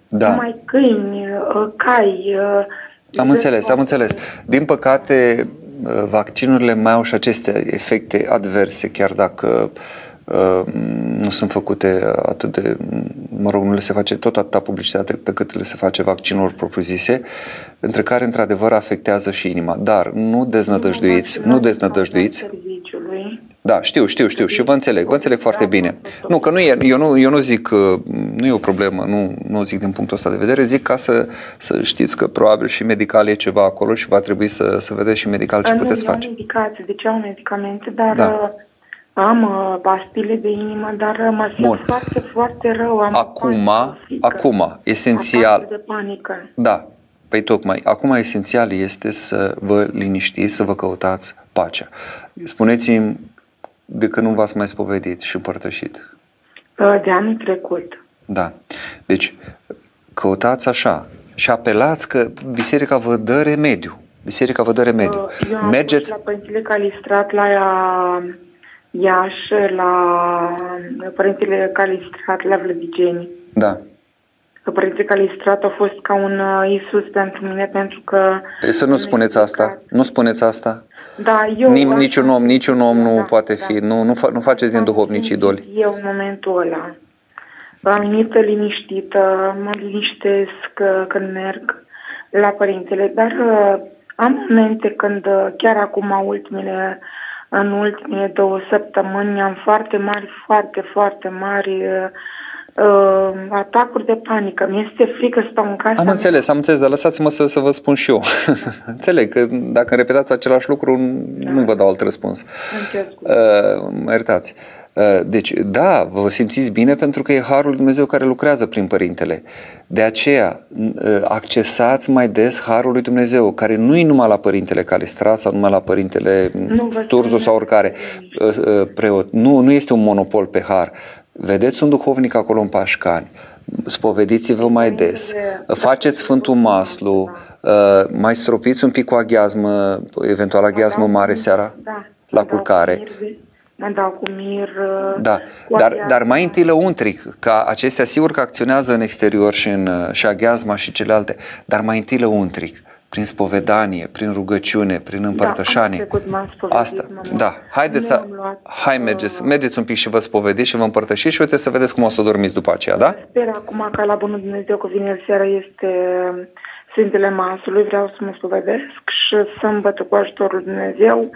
Da. Numai câini, cai, am înțeles, am înțeles. Din păcate, vaccinurile mai au și aceste efecte adverse, chiar dacă uh, nu sunt făcute atât de, mă rog, nu le se face tot atâta publicitate pe cât le se face vaccinuri propriu-zise, între care, într-adevăr, afectează și inima. Dar nu deznădăjduiți, nu deznădăjduiți. Da, știu, știu, știu și vă înțeleg, vă înțeleg foarte bine. Nu, că nu e, eu nu, eu nu zic, nu e o problemă, nu, nu zic din punctul ăsta de vedere, zic ca să, să știți că probabil și medical e ceva acolo și va trebui să, să vedeți și medical ce nu, puteți face. Nu, indicații, deci au medicamente, dar da. Uh, am uh, pastile de inimă, dar uh, mă simt Bun. foarte, foarte rău. Am acum, acum, esențial. de panică. Da, Păi tocmai, acum esențial este să vă liniștiți, să vă căutați pacea. Spuneți-mi de când nu v-ați mai spovedit și împărtășit? De anul trecut. Da. Deci, căutați așa și apelați că biserica vă dă remediu. Biserica vă dă remediu. Eu am Mergeți... la Părintele Calistrat la Iași, la Părintele Calistrat la Vlădiceni. Da. Că Părintele Calistrat a fost ca un uh, Isus pentru mine, pentru că... Să nu spuneți asta. Nu spuneți asta. Da, eu Nim, niciun om, niciun om nu da, poate fi, da. nu, nu, fa, nu faceți din duhovnici idoli. Eu în momentul ăla am venit liniștită, mă liniștesc uh, când merg la părintele, dar uh, am momente când uh, chiar acum ultimele, în ultimele două săptămâni am foarte mari, foarte, foarte mari uh, atacuri de panică. Mi-este frică să stau în casă. Am înțeles, am înțeles, dar lăsați-mă să, să vă spun și eu. Înțeleg că dacă repetați același lucru, da. nu vă dau alt răspuns. Uh, mă iertați. Uh, deci, da, vă simțiți bine pentru că e Harul Dumnezeu care lucrează prin Părintele. De aceea, uh, accesați mai des Harul lui Dumnezeu, care nu e numai la Părintele Calistrat sau numai la Părintele Turzu sau oricare uh, preot. Nu, nu este un monopol pe Har. Vedeți un duhovnic acolo în Pașcani, spovediți-vă mai des, faceți Sfântul Maslu, uh, mai stropiți un pic cu aghiazmă, eventual aghiazmă mare seara da, la culcare. Mă dau cu mir. Uh, da, dar, dar mai întâi lăuntric, ca acestea sigur că acționează în exterior și în și aghiazma și celelalte, dar mai întâi lăuntric. Prin spovedanie, prin rugăciune, prin împărtășanie. Da, trecut m-am spovedit, Asta, mama. da. Haideți Nu să, am luat, hai uh, mergeți, mergeți un pic și vă spovediți și vă împărtășiți și uite să vedeți cum o să dormiți după aceea, da? Sper acum ca la Bunul Dumnezeu că vineri seara este Sfintele Masului, vreau să mă spovedesc și sâmbătă cu ajutorul lui Dumnezeu,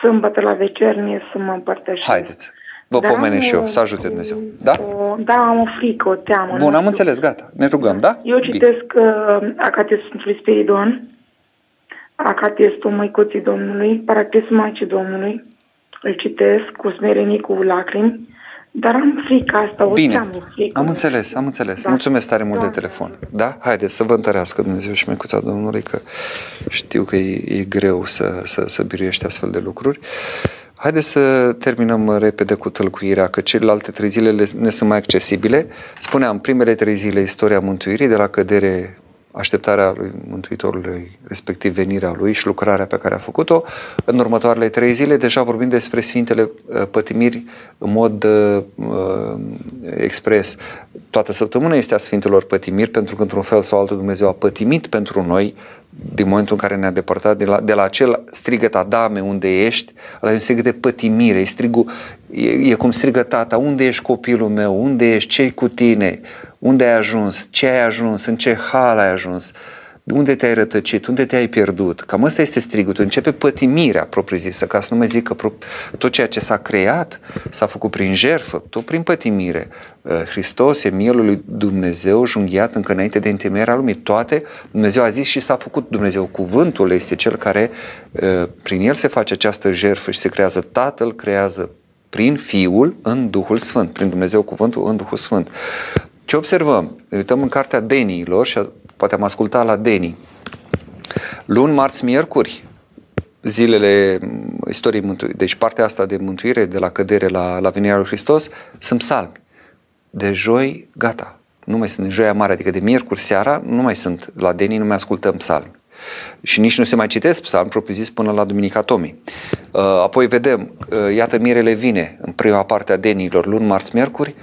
sâmbătă la vecernie să mă împărtășesc. Haideți. Vă Da, pomenesc și eu, nu- să ajute Dumnezeu. Da? O, da, am o frică, o teamă. Bun, nu am știu. înțeles, gata. Ne rugăm, da? Eu Bine. citesc uh, Acatesul Sfântului Spiridon, Acatesul Măicuții Domnului, Parachesul Maicii Domnului. Îl citesc cu smerenie, cu lacrimi, dar am frică asta, o Bine, teamă, o frică. am înțeles, am înțeles. Da. Mulțumesc tare mult de Da. telefon. Da? Haideți să vă întărească Dumnezeu și Măicuța Domnului, că știu că e, e greu să, să, să biruiești astfel de lucruri. Haideți să terminăm repede cu tălcuirea, că celelalte trei zile le- ne sunt mai accesibile. Spuneam, primele trei zile istoria mântuirii, de la cădere așteptarea lui Mântuitorului, respectiv venirea lui și lucrarea pe care a făcut-o. În următoarele trei zile deja vorbim despre Sfintele uh, Pătimiri în mod uh, uh, expres. Toată săptămâna este a Sfintelor Pătimiri pentru că într-un fel sau altul Dumnezeu a pătimit pentru noi din momentul în care ne-a depărtat de la, de la acel strigăt Adame unde ești, ăla e un strigăt de pătimire, e, strigul, e, e cum strigă tata, unde ești copilul meu, unde ești, ce cu tine, unde ai ajuns, ce ai ajuns, în ce hal ai ajuns, unde te-ai rătăcit, unde te-ai pierdut. Cam ăsta este strigătul. Începe pătimirea propriu-zisă, ca să nu mai zic că pro- tot ceea ce s-a creat s-a făcut prin jertfă, tot prin pătimire. Uh, Hristos e mielul lui Dumnezeu junghiat încă înainte de întemeierea lumii. Toate Dumnezeu a zis și s-a făcut Dumnezeu. Cuvântul este cel care uh, prin el se face această jertfă și se creează Tatăl, creează prin Fiul în Duhul Sfânt, prin Dumnezeu cuvântul în Duhul Sfânt. Ce observăm? Ne uităm în cartea Deniilor și poate am ascultat la Deni. Luni, marți, miercuri, zilele m, istoriei mântuirii, deci partea asta de mântuire, de la cădere la, la venirea lui Hristos, sunt psalmi. De joi, gata. Nu mai sunt de joia mare, adică de miercuri seara, nu mai sunt la Deni, nu mai ascultăm psalmi. Și nici nu se mai citesc psalmi propriu-zis până la Duminica Tomii. Uh, Apoi vedem, uh, iată mirele vine în prima parte a Denilor, luni, marți, miercuri,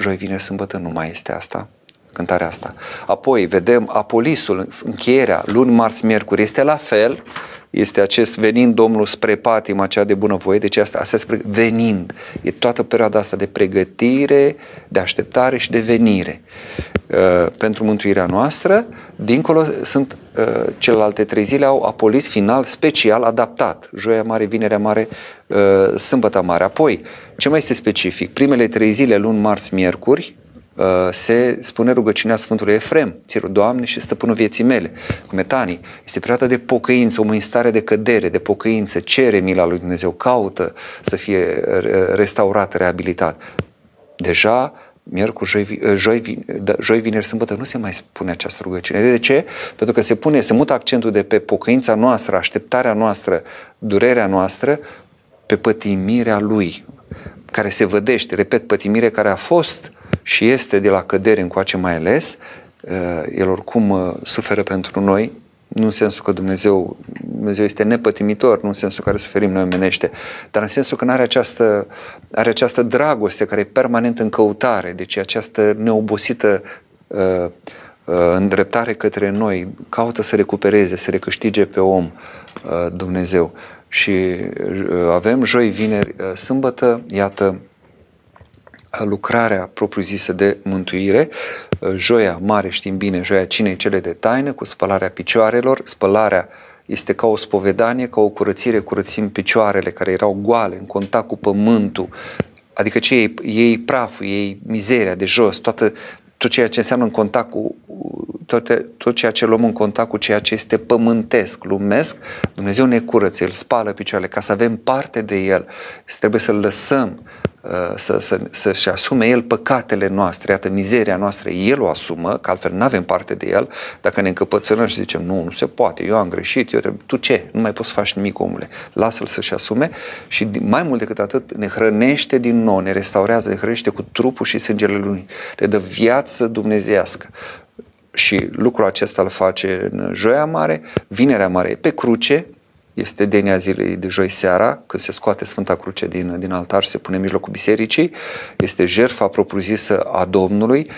joi, vineri, sâmbătă nu mai este asta, cântarea asta. Apoi vedem Apolisul, încheierea, luni, marți, miercuri, este la fel, este acest venind Domnul spre patima cea de bunăvoie, deci asta, asta spre venind. E toată perioada asta de pregătire, de așteptare și de venire uh, pentru mântuirea noastră. Dincolo sunt uh, celelalte trei zile, au apolis final special adaptat. Joia mare, vinerea mare, uh, sâmbăta mare. Apoi, ce mai este specific? Primele trei zile, luni, marți, miercuri, uh, se spune rugăciunea Sfântului Efrem, ți Doamne și stăpânul vieții mele, cu metanii. Este perioada de pocăință, o în stare de cădere, de pocăință, cere mila lui Dumnezeu, caută să fie uh, restaurat, reabilitat. Deja miercuri, joi, vi- uh, joi, vi- da, joi, vineri, sâmbătă nu se mai spune această rugăciune. De ce? Pentru că se pune, se mută accentul de pe pocăința noastră, așteptarea noastră, durerea noastră, pe pătimirea lui, care se vădește, repet, pătimire care a fost și este de la cădere încoace mai ales, uh, el oricum uh, suferă pentru noi, nu în sensul că Dumnezeu, Dumnezeu este nepătimitor, nu în sensul care suferim noi omenește, dar în sensul că are această, are această dragoste care e permanent în căutare, deci această neobosită uh, uh, îndreptare către noi, caută să recupereze, să recâștige pe om uh, Dumnezeu. Și uh, avem joi, vineri, uh, sâmbătă, iată, lucrarea propriu-zisă de mântuire, joia mare știm bine, joia cinei cele de taină, cu spălarea picioarelor, spălarea este ca o spovedanie, ca o curățire, curățim picioarele care erau goale, în contact cu pământul, adică ce ei, ei praful, ei mizeria de jos, toată, tot ceea ce înseamnă în contact cu tot, tot ceea ce luăm în contact cu ceea ce este pământesc, lumesc, Dumnezeu ne curăță, El spală picioarele ca să avem parte de El. Trebuie să-L lăsăm să, să, să-și asume El păcatele noastre, iată, mizeria noastră, El o asumă, că altfel nu avem parte de El. Dacă ne încăpățânăm și zicem, nu, nu se poate, eu am greșit, eu trebuie, tu ce? Nu mai poți să faci nimic, omule. Lasă-L să-și asume și mai mult decât atât ne hrănește din nou, ne restaurează, ne hrănește cu trupul și sângele Lui, le dă viață dumnezească. Și lucrul acesta îl face în Joia Mare, Vinerea Mare pe cruce, este denia zilei de joi seara, când se scoate Sfânta Cruce din, din altar și se pune în mijlocul bisericii, este jertfa propriu-zisă a Domnului,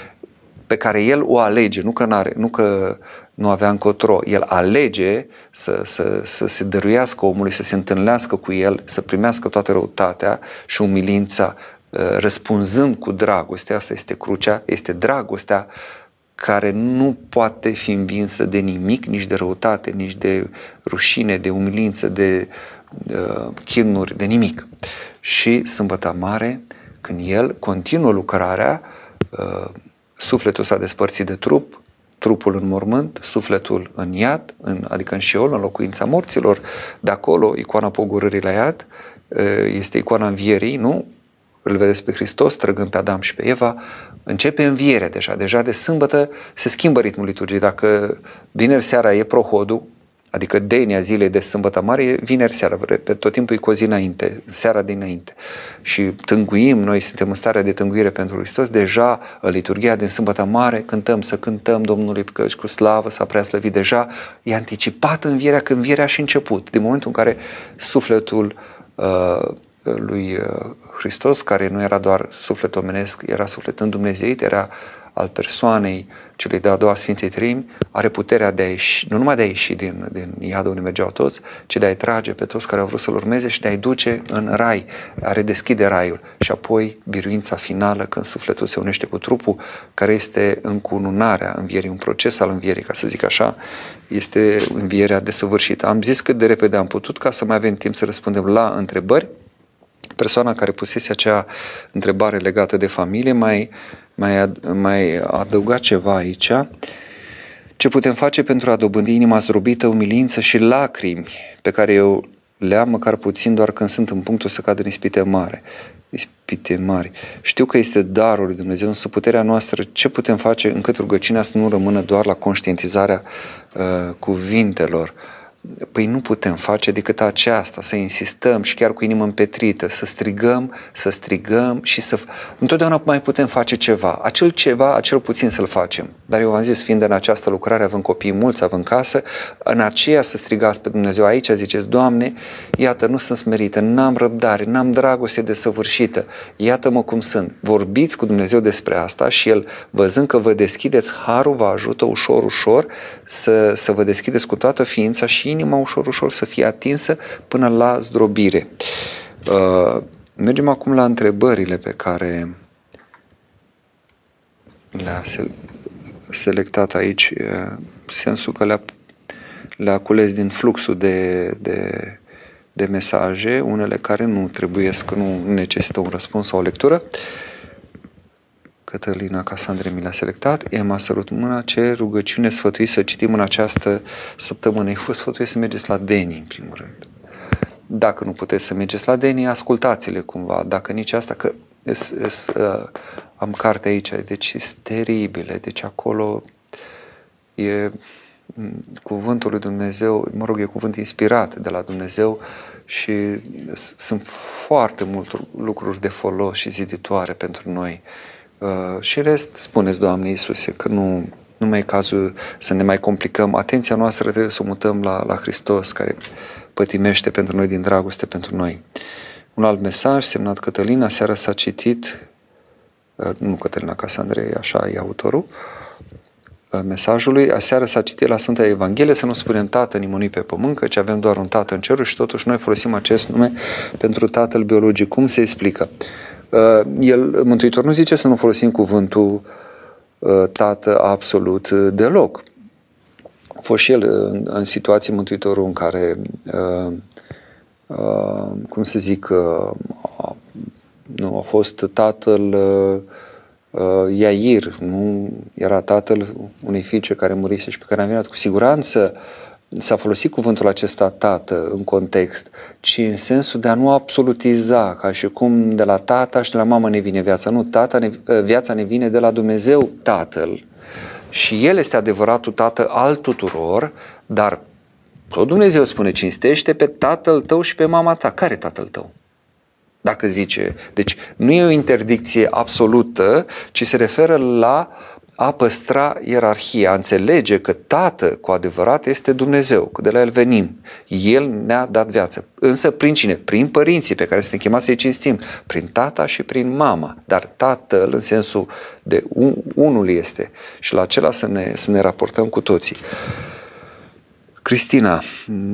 pe care El o alege, nu că, n-are, nu că nu avea încotro. El alege să, să, să se dăruiască omului, să se întâlnească cu el, să primească toată răutatea și umilința, uh, răspunzând cu dragoste. Asta este crucea, este dragostea care nu poate fi învinsă de nimic, nici de răutate, nici de rușine, de umilință, de uh, chinuri, de nimic. Și Sâmbătă Mare, când el continuă lucrarea, uh, sufletul s-a despărțit de trup, trupul în mormânt, sufletul în iad, în, adică în șeol, în locuința morților, de acolo icoana pogorârii la iad, este icoana învierii, nu? Îl vedeți pe Hristos trăgând pe Adam și pe Eva, începe învierea deja, deja de sâmbătă se schimbă ritmul liturgiei. Dacă vineri seara e prohodul, Adică denia zilei de sâmbătă mare e vineri seara, pe tot timpul e cu o zi înainte, seara dinainte. Și tânguim, noi suntem în stare de tânguire pentru Hristos, deja liturgia din sâmbătă mare, cântăm să cântăm Domnului căci cu slavă s-a prea slăvit, deja. E anticipat învierea când învierea și început, din momentul în care sufletul uh, lui uh, Hristos, care nu era doar suflet omenesc, era suflet îndumnezeit, era al persoanei celei de-a doua Sfintei Trimi, are puterea de a ieși, nu numai de a ieși din, din iadul unde mergeau toți, ci de a-i trage pe toți care au vrut să-L urmeze și de a-i duce în rai, a redeschide raiul. Și apoi biruința finală când sufletul se unește cu trupul, care este încununarea învierii, un proces al învierii, ca să zic așa, este învierea desăvârșită. Am zis cât de repede am putut ca să mai avem timp să răspundem la întrebări. Persoana care pusese acea întrebare legată de familie mai mai, ad, mai adăugat ceva aici. Ce putem face pentru a dobândi inima zdrobită, umilință și lacrimi pe care eu le am măcar puțin doar când sunt în punctul să cad în ispite mare. Ispite mari. Știu că este darul lui Dumnezeu, însă puterea noastră, ce putem face încât rugăciunea să nu rămână doar la conștientizarea uh, cuvintelor, uh, Păi nu putem face decât aceasta, să insistăm și chiar cu inimă împetrită, să strigăm, să strigăm și să... Întotdeauna mai putem face ceva. Acel ceva, acel puțin să-l facem. Dar eu v-am zis, fiind în această lucrare, având copii mulți, având casă, în aceea să strigați pe Dumnezeu aici, ziceți, Doamne, iată, nu sunt smerită, n-am răbdare, n-am dragoste desăvârșită, iată-mă cum sunt. Vorbiți cu Dumnezeu despre asta și El, văzând că vă deschideți harul, vă ajută ușor, ușor să, să vă deschideți cu toată ființa și inima ușor, ușor să fie atinsă până la zdrobire. Uh, mergem acum la întrebările pe care le-a selectat aici, uh, sensul că le-a, le-a cules din fluxul de, de, de mesaje, unele care nu trebuie, că nu necesită un răspuns sau o lectură. Uh, Cătălina Casandre mi l-a selectat. Emma Sărut Mâna, ce rugăciune sfătui să citim în această săptămână? Eu vă sfătuiesc să mergeți la Deni, în primul rând. Dacă nu puteți să mergeți la Deni, ascultați-le cumva. Dacă nici asta, că es, es, uh, am carte aici, deci sunt teribile. Deci acolo e cuvântul lui Dumnezeu, mă rog, e cuvânt inspirat de la Dumnezeu și sunt foarte multe lucruri de folos și ziditoare pentru noi. Uh, și rest, spuneți, Doamne Iisuse, că nu, nu mai e cazul să ne mai complicăm. Atenția noastră trebuie să o mutăm la, la Hristos, care pătimește pentru noi din dragoste pentru noi. Un alt mesaj semnat Cătălina, seara s-a citit, uh, nu Cătălina Casandrei, așa e autorul, uh, mesajului. Aseară s-a citit la Sfânta Evanghelie să nu spunem Tată nimănui pe pământ, căci avem doar un Tată în cerul și totuși noi folosim acest nume pentru Tatăl biologic. Cum se explică? Uh, el, Mântuitor nu zice să nu folosim cuvântul uh, tată absolut uh, deloc. A fost și el în, în situații Mântuitorul în care, cum să zic, nu a fost tatăl Iair, nu era tatăl unei fiice care murise și pe care am venit cu siguranță s-a folosit cuvântul acesta tată în context, ci în sensul de a nu absolutiza, ca și cum de la tata și de la mamă ne vine viața. Nu, tata ne, viața ne vine de la Dumnezeu Tatăl. Și El este adevăratul Tată al tuturor, dar tot Dumnezeu spune, cinstește pe tatăl tău și pe mama ta. Care tatăl tău? Dacă zice. Deci nu e o interdicție absolută, ci se referă la a păstra ierarhia, a înțelege că Tată cu adevărat este Dumnezeu, că de la El venim. El ne-a dat viață. Însă prin cine? Prin părinții pe care suntem chemați să-i cinstim, prin tata și prin mama. Dar Tatăl în sensul de un, unul este și la acela să ne, să ne raportăm cu toții. Cristina,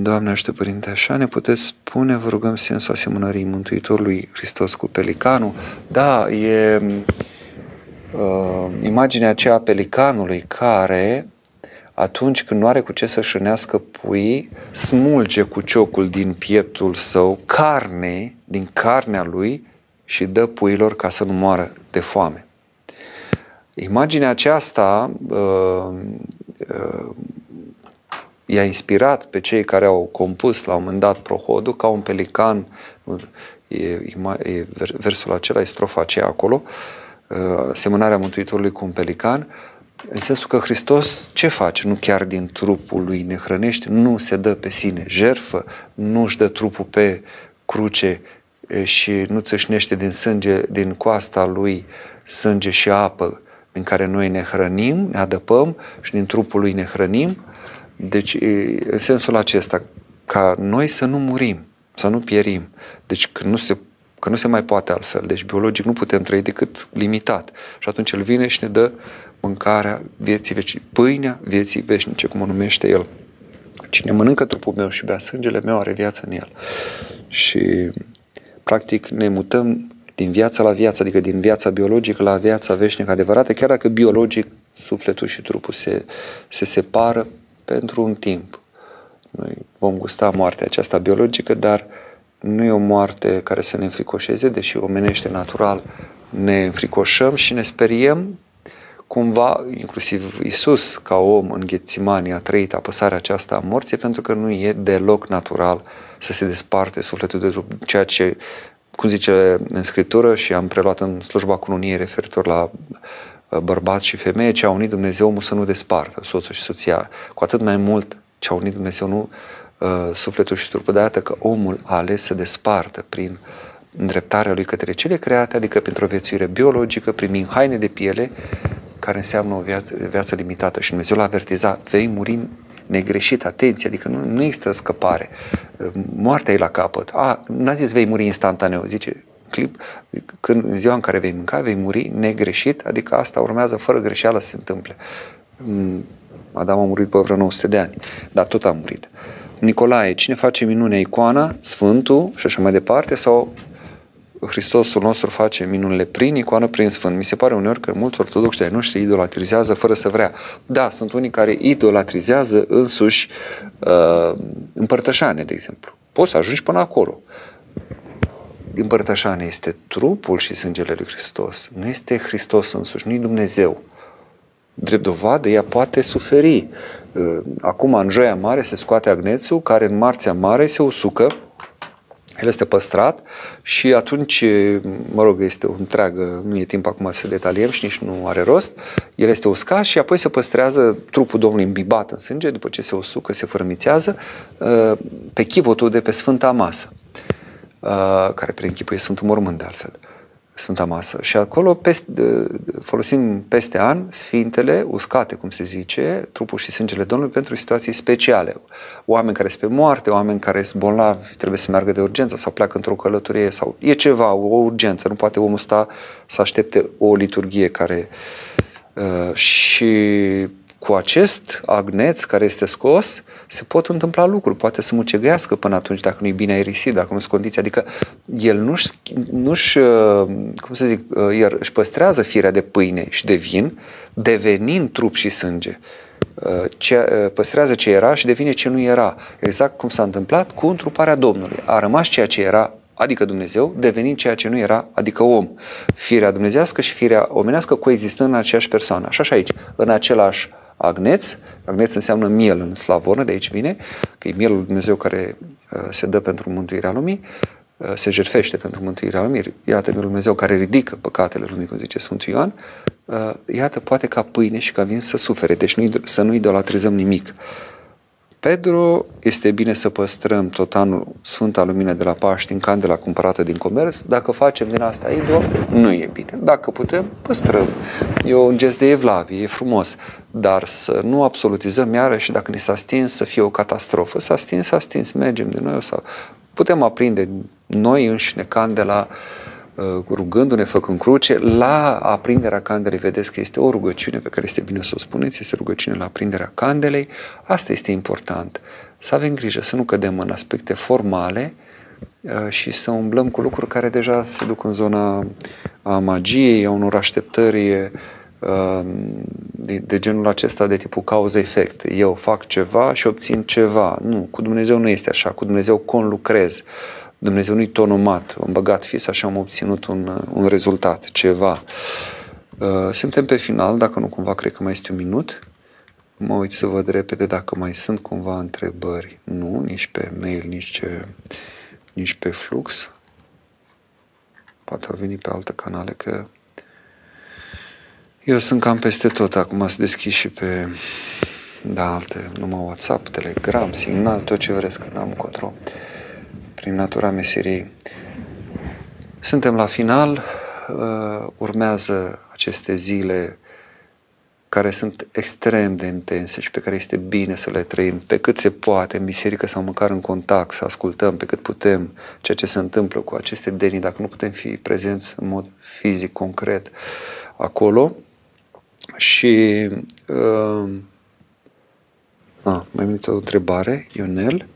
Doamne aște Părinte, așa ne puteți spune, vă rugăm, sensul asemănării Mântuitorului Hristos cu pelicanul? Da, e uh, imaginea aceea a pelicanului care atunci când nu are cu ce să șănească pui, smulge cu ciocul din pieptul său carne, din carnea lui și dă puilor ca să nu moară de foame. Imaginea aceasta uh, uh, i-a inspirat pe cei care au compus la un moment dat prohodul ca un pelican, e, e versul acela, e strofa aceea acolo, uh, semănarea Mântuitorului cu un pelican, în sensul că Hristos ce face? Nu chiar din trupul lui ne hrănește, nu se dă pe sine jerfă, nu își dă trupul pe cruce și nu țâșnește din sânge, din coasta lui sânge și apă din care noi ne hrănim, ne adăpăm și din trupul lui ne hrănim. Deci, în sensul acesta, ca noi să nu murim, să nu pierim. Deci, că nu se că nu se mai poate altfel. Deci biologic nu putem trăi decât limitat. Și atunci El vine și ne dă mâncarea vieții veșnice, pâinea vieții veșnice, cum o numește El. Cine mănâncă trupul meu și bea sângele meu are viață în el. Și practic ne mutăm din viața la viață, adică din viața biologică la viața veșnică adevărată, chiar dacă biologic sufletul și trupul se, se separă pentru un timp. Noi vom gusta moartea aceasta biologică, dar nu e o moarte care să ne înfricoșeze, deși omenește natural ne înfricoșăm și ne speriem cumva, inclusiv Isus ca om în Ghețimani a trăit apăsarea aceasta a morții pentru că nu e deloc natural să se desparte sufletul de trup, ceea ce, cum zice în Scriptură și am preluat în slujba cununiei referitor la uh, bărbat și femeie, ce a unit Dumnezeu omul să nu despartă, soțul și soția, cu atât mai mult ce a unit Dumnezeu nu uh, sufletul și trupul, de că omul a ales să despartă prin îndreptarea lui către cele create, adică pentru o viețuire biologică, primind haine de piele, care înseamnă o viață, viață limitată și Dumnezeu l-a avertizat, vei muri negreșit, atenție, adică nu, nu există scăpare. Moartea e la capăt. A, n-a zis vei muri instantaneu, zice clip, când în ziua în care vei mânca, vei muri negreșit, adică asta urmează fără greșeală să se întâmple. Mm, Adam a murit pe vreo 900 de ani, dar tot a murit. Nicolae, cine face minunea icoana, Sfântul și așa mai departe, sau Hristosul nostru face minunile prin icoană, prin sfânt. Mi se pare uneori că mulți ortodoxi ai noștri idolatrizează fără să vrea. Da, sunt unii care idolatrizează însuși uh, împărtășane, de exemplu. Poți să ajungi până acolo. Împărtășane este trupul și sângele lui Hristos. Nu este Hristos însuși, nu e Dumnezeu. Drept dovadă, ea poate suferi. Uh, acum, în Joia Mare, se scoate agnețul, care în Marțea Mare se usucă el este păstrat și atunci, mă rog, este o întreagă, nu e timp acum să detaliem și nici nu are rost, el este uscat și apoi se păstrează trupul Domnului imbibat în sânge, după ce se usucă, se fărămițează, uh, pe chivotul de pe Sfânta Masă, uh, care preînchipuie Sfântul Mormânt de altfel. Sfânta Masă. Și acolo peste, folosim peste an sfintele uscate, cum se zice, trupul și sângele Domnului pentru situații speciale. Oameni care sunt pe moarte, oameni care sunt bolnavi, trebuie să meargă de urgență sau pleacă într-o călătorie sau e ceva, o urgență, nu poate omul sta să aștepte o liturghie care uh, și cu acest agneț care este scos, se pot întâmpla lucruri. Poate să mucegăiască până atunci dacă nu-i bine aerisit, dacă nu sunt condiții. Adică el nu-și, nu-și uh, cum să zic, uh, iar își păstrează firea de pâine și de vin, devenind trup și sânge. Uh, ce, păstrează ce era și devine ce nu era. Exact cum s-a întâmplat cu întruparea Domnului. A rămas ceea ce era adică Dumnezeu, devenind ceea ce nu era, adică om. Firea dumnezească și firea omenească coexistând în aceeași persoană. Așa și aici, în același agneț. Agneț înseamnă miel în slavonă, de aici vine, că e mielul Dumnezeu care uh, se dă pentru mântuirea lumii, uh, se jertfește pentru mântuirea lumii. Iată mielul Dumnezeu care ridică păcatele lumii, cum zice Sfântul Ioan. Uh, iată, poate ca pâine și ca vin să sufere, deci nu, să nu idolatrizăm nimic. Pedro, este bine să păstrăm tot anul Sfânta Lumină de la Paști în candela cumpărată din comerț. Dacă facem din asta idol, nu e bine. Dacă putem, păstrăm. E un gest de evlavie, e frumos. Dar să nu absolutizăm iarăși dacă ni s-a stins să fie o catastrofă. S-a stins, s-a stins, mergem de noi. Sau... Putem aprinde noi înșine candela uh, Uh, rugându-ne, făcând cruce, la aprinderea candelei, vedeți că este o rugăciune pe care este bine să o spuneți, este rugăciune la aprinderea candelei, asta este important. Să avem grijă, să nu cădem în aspecte formale uh, și să umblăm cu lucruri care deja se duc în zona a magiei, a unor așteptări uh, de, de genul acesta de tipul cauză-efect. Eu fac ceva și obțin ceva. Nu, cu Dumnezeu nu este așa, cu Dumnezeu conlucrez. Dumnezeu nu-i tonomat, am băgat fie așa am obținut un, un rezultat, ceva. Uh, suntem pe final, dacă nu cumva cred că mai este un minut. Mă uit să văd repede dacă mai sunt cumva întrebări. Nu, nici pe mail, nici, ce, nici pe flux. Poate au venit pe alte canale că eu sunt cam peste tot. Acum să deschis și pe da, alte, numai WhatsApp, Telegram, Signal, tot ce vreți, că n-am control prin natura meseriei. Suntem la final, uh, urmează aceste zile care sunt extrem de intense și pe care este bine să le trăim pe cât se poate în biserică sau măcar în contact, să ascultăm pe cât putem ceea ce se întâmplă cu aceste denii, dacă nu putem fi prezenți în mod fizic, concret acolo. Și uh, a, mai venit o întrebare, Ionel.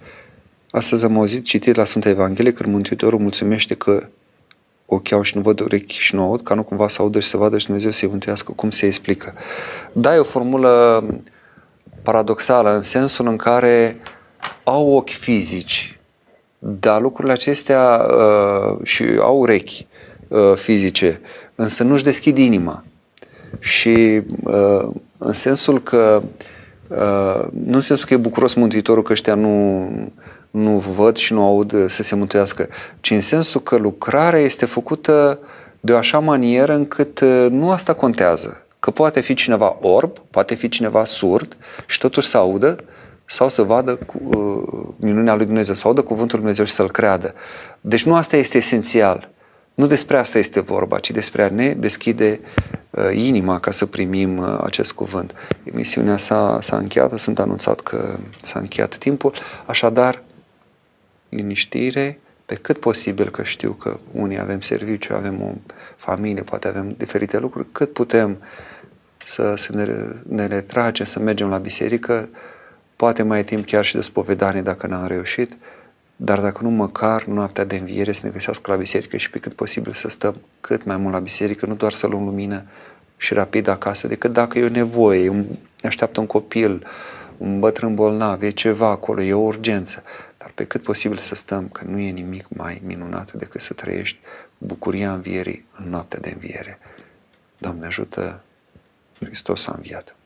Astăzi am auzit citit la Sfânta Evanghelie că Mântuitorul mulțumește că ochi au și nu văd urechi și nu aud, ca nu cumva să audă și să vadă și Dumnezeu să-i mântuiască. Cum se explică? Da, e o formulă paradoxală în sensul în care au ochi fizici, dar lucrurile acestea uh, și au urechi uh, fizice, însă nu-și deschid inima. Și uh, în sensul că uh, nu în sensul că e bucuros Mântuitorul că ăștia nu nu văd și nu aud să se mântuiască, ci în sensul că lucrarea este făcută de o așa manieră încât uh, nu asta contează. Că poate fi cineva orb, poate fi cineva surd și totuși să audă sau să vadă cu, uh, minunea lui Dumnezeu, să audă cuvântul lui Dumnezeu și să-l creadă. Deci nu asta este esențial. Nu despre asta este vorba, ci despre a ne deschide uh, inima ca să primim uh, acest cuvânt. Emisiunea s-a, s-a încheiat, sunt anunțat că s-a încheiat timpul, așadar liniștire, pe cât posibil, că știu că unii avem serviciu, avem o familie, poate avem diferite lucruri, cât putem să, să ne, ne retragem, să mergem la biserică, poate mai e timp chiar și de spovedanie dacă n-am reușit, dar dacă nu măcar noaptea de înviere să ne găsească la biserică și pe cât posibil să stăm cât mai mult la biserică, nu doar să luăm lumină și rapid acasă, decât dacă e o nevoie, un, așteaptă un copil, un bătrân bolnav, e ceva acolo, e o urgență. dar pe cât posibil să stăm, că nu e nimic mai minunat decât să trăiești bucuria învierii în noaptea de înviere. Doamne ajută, Hristos a înviat.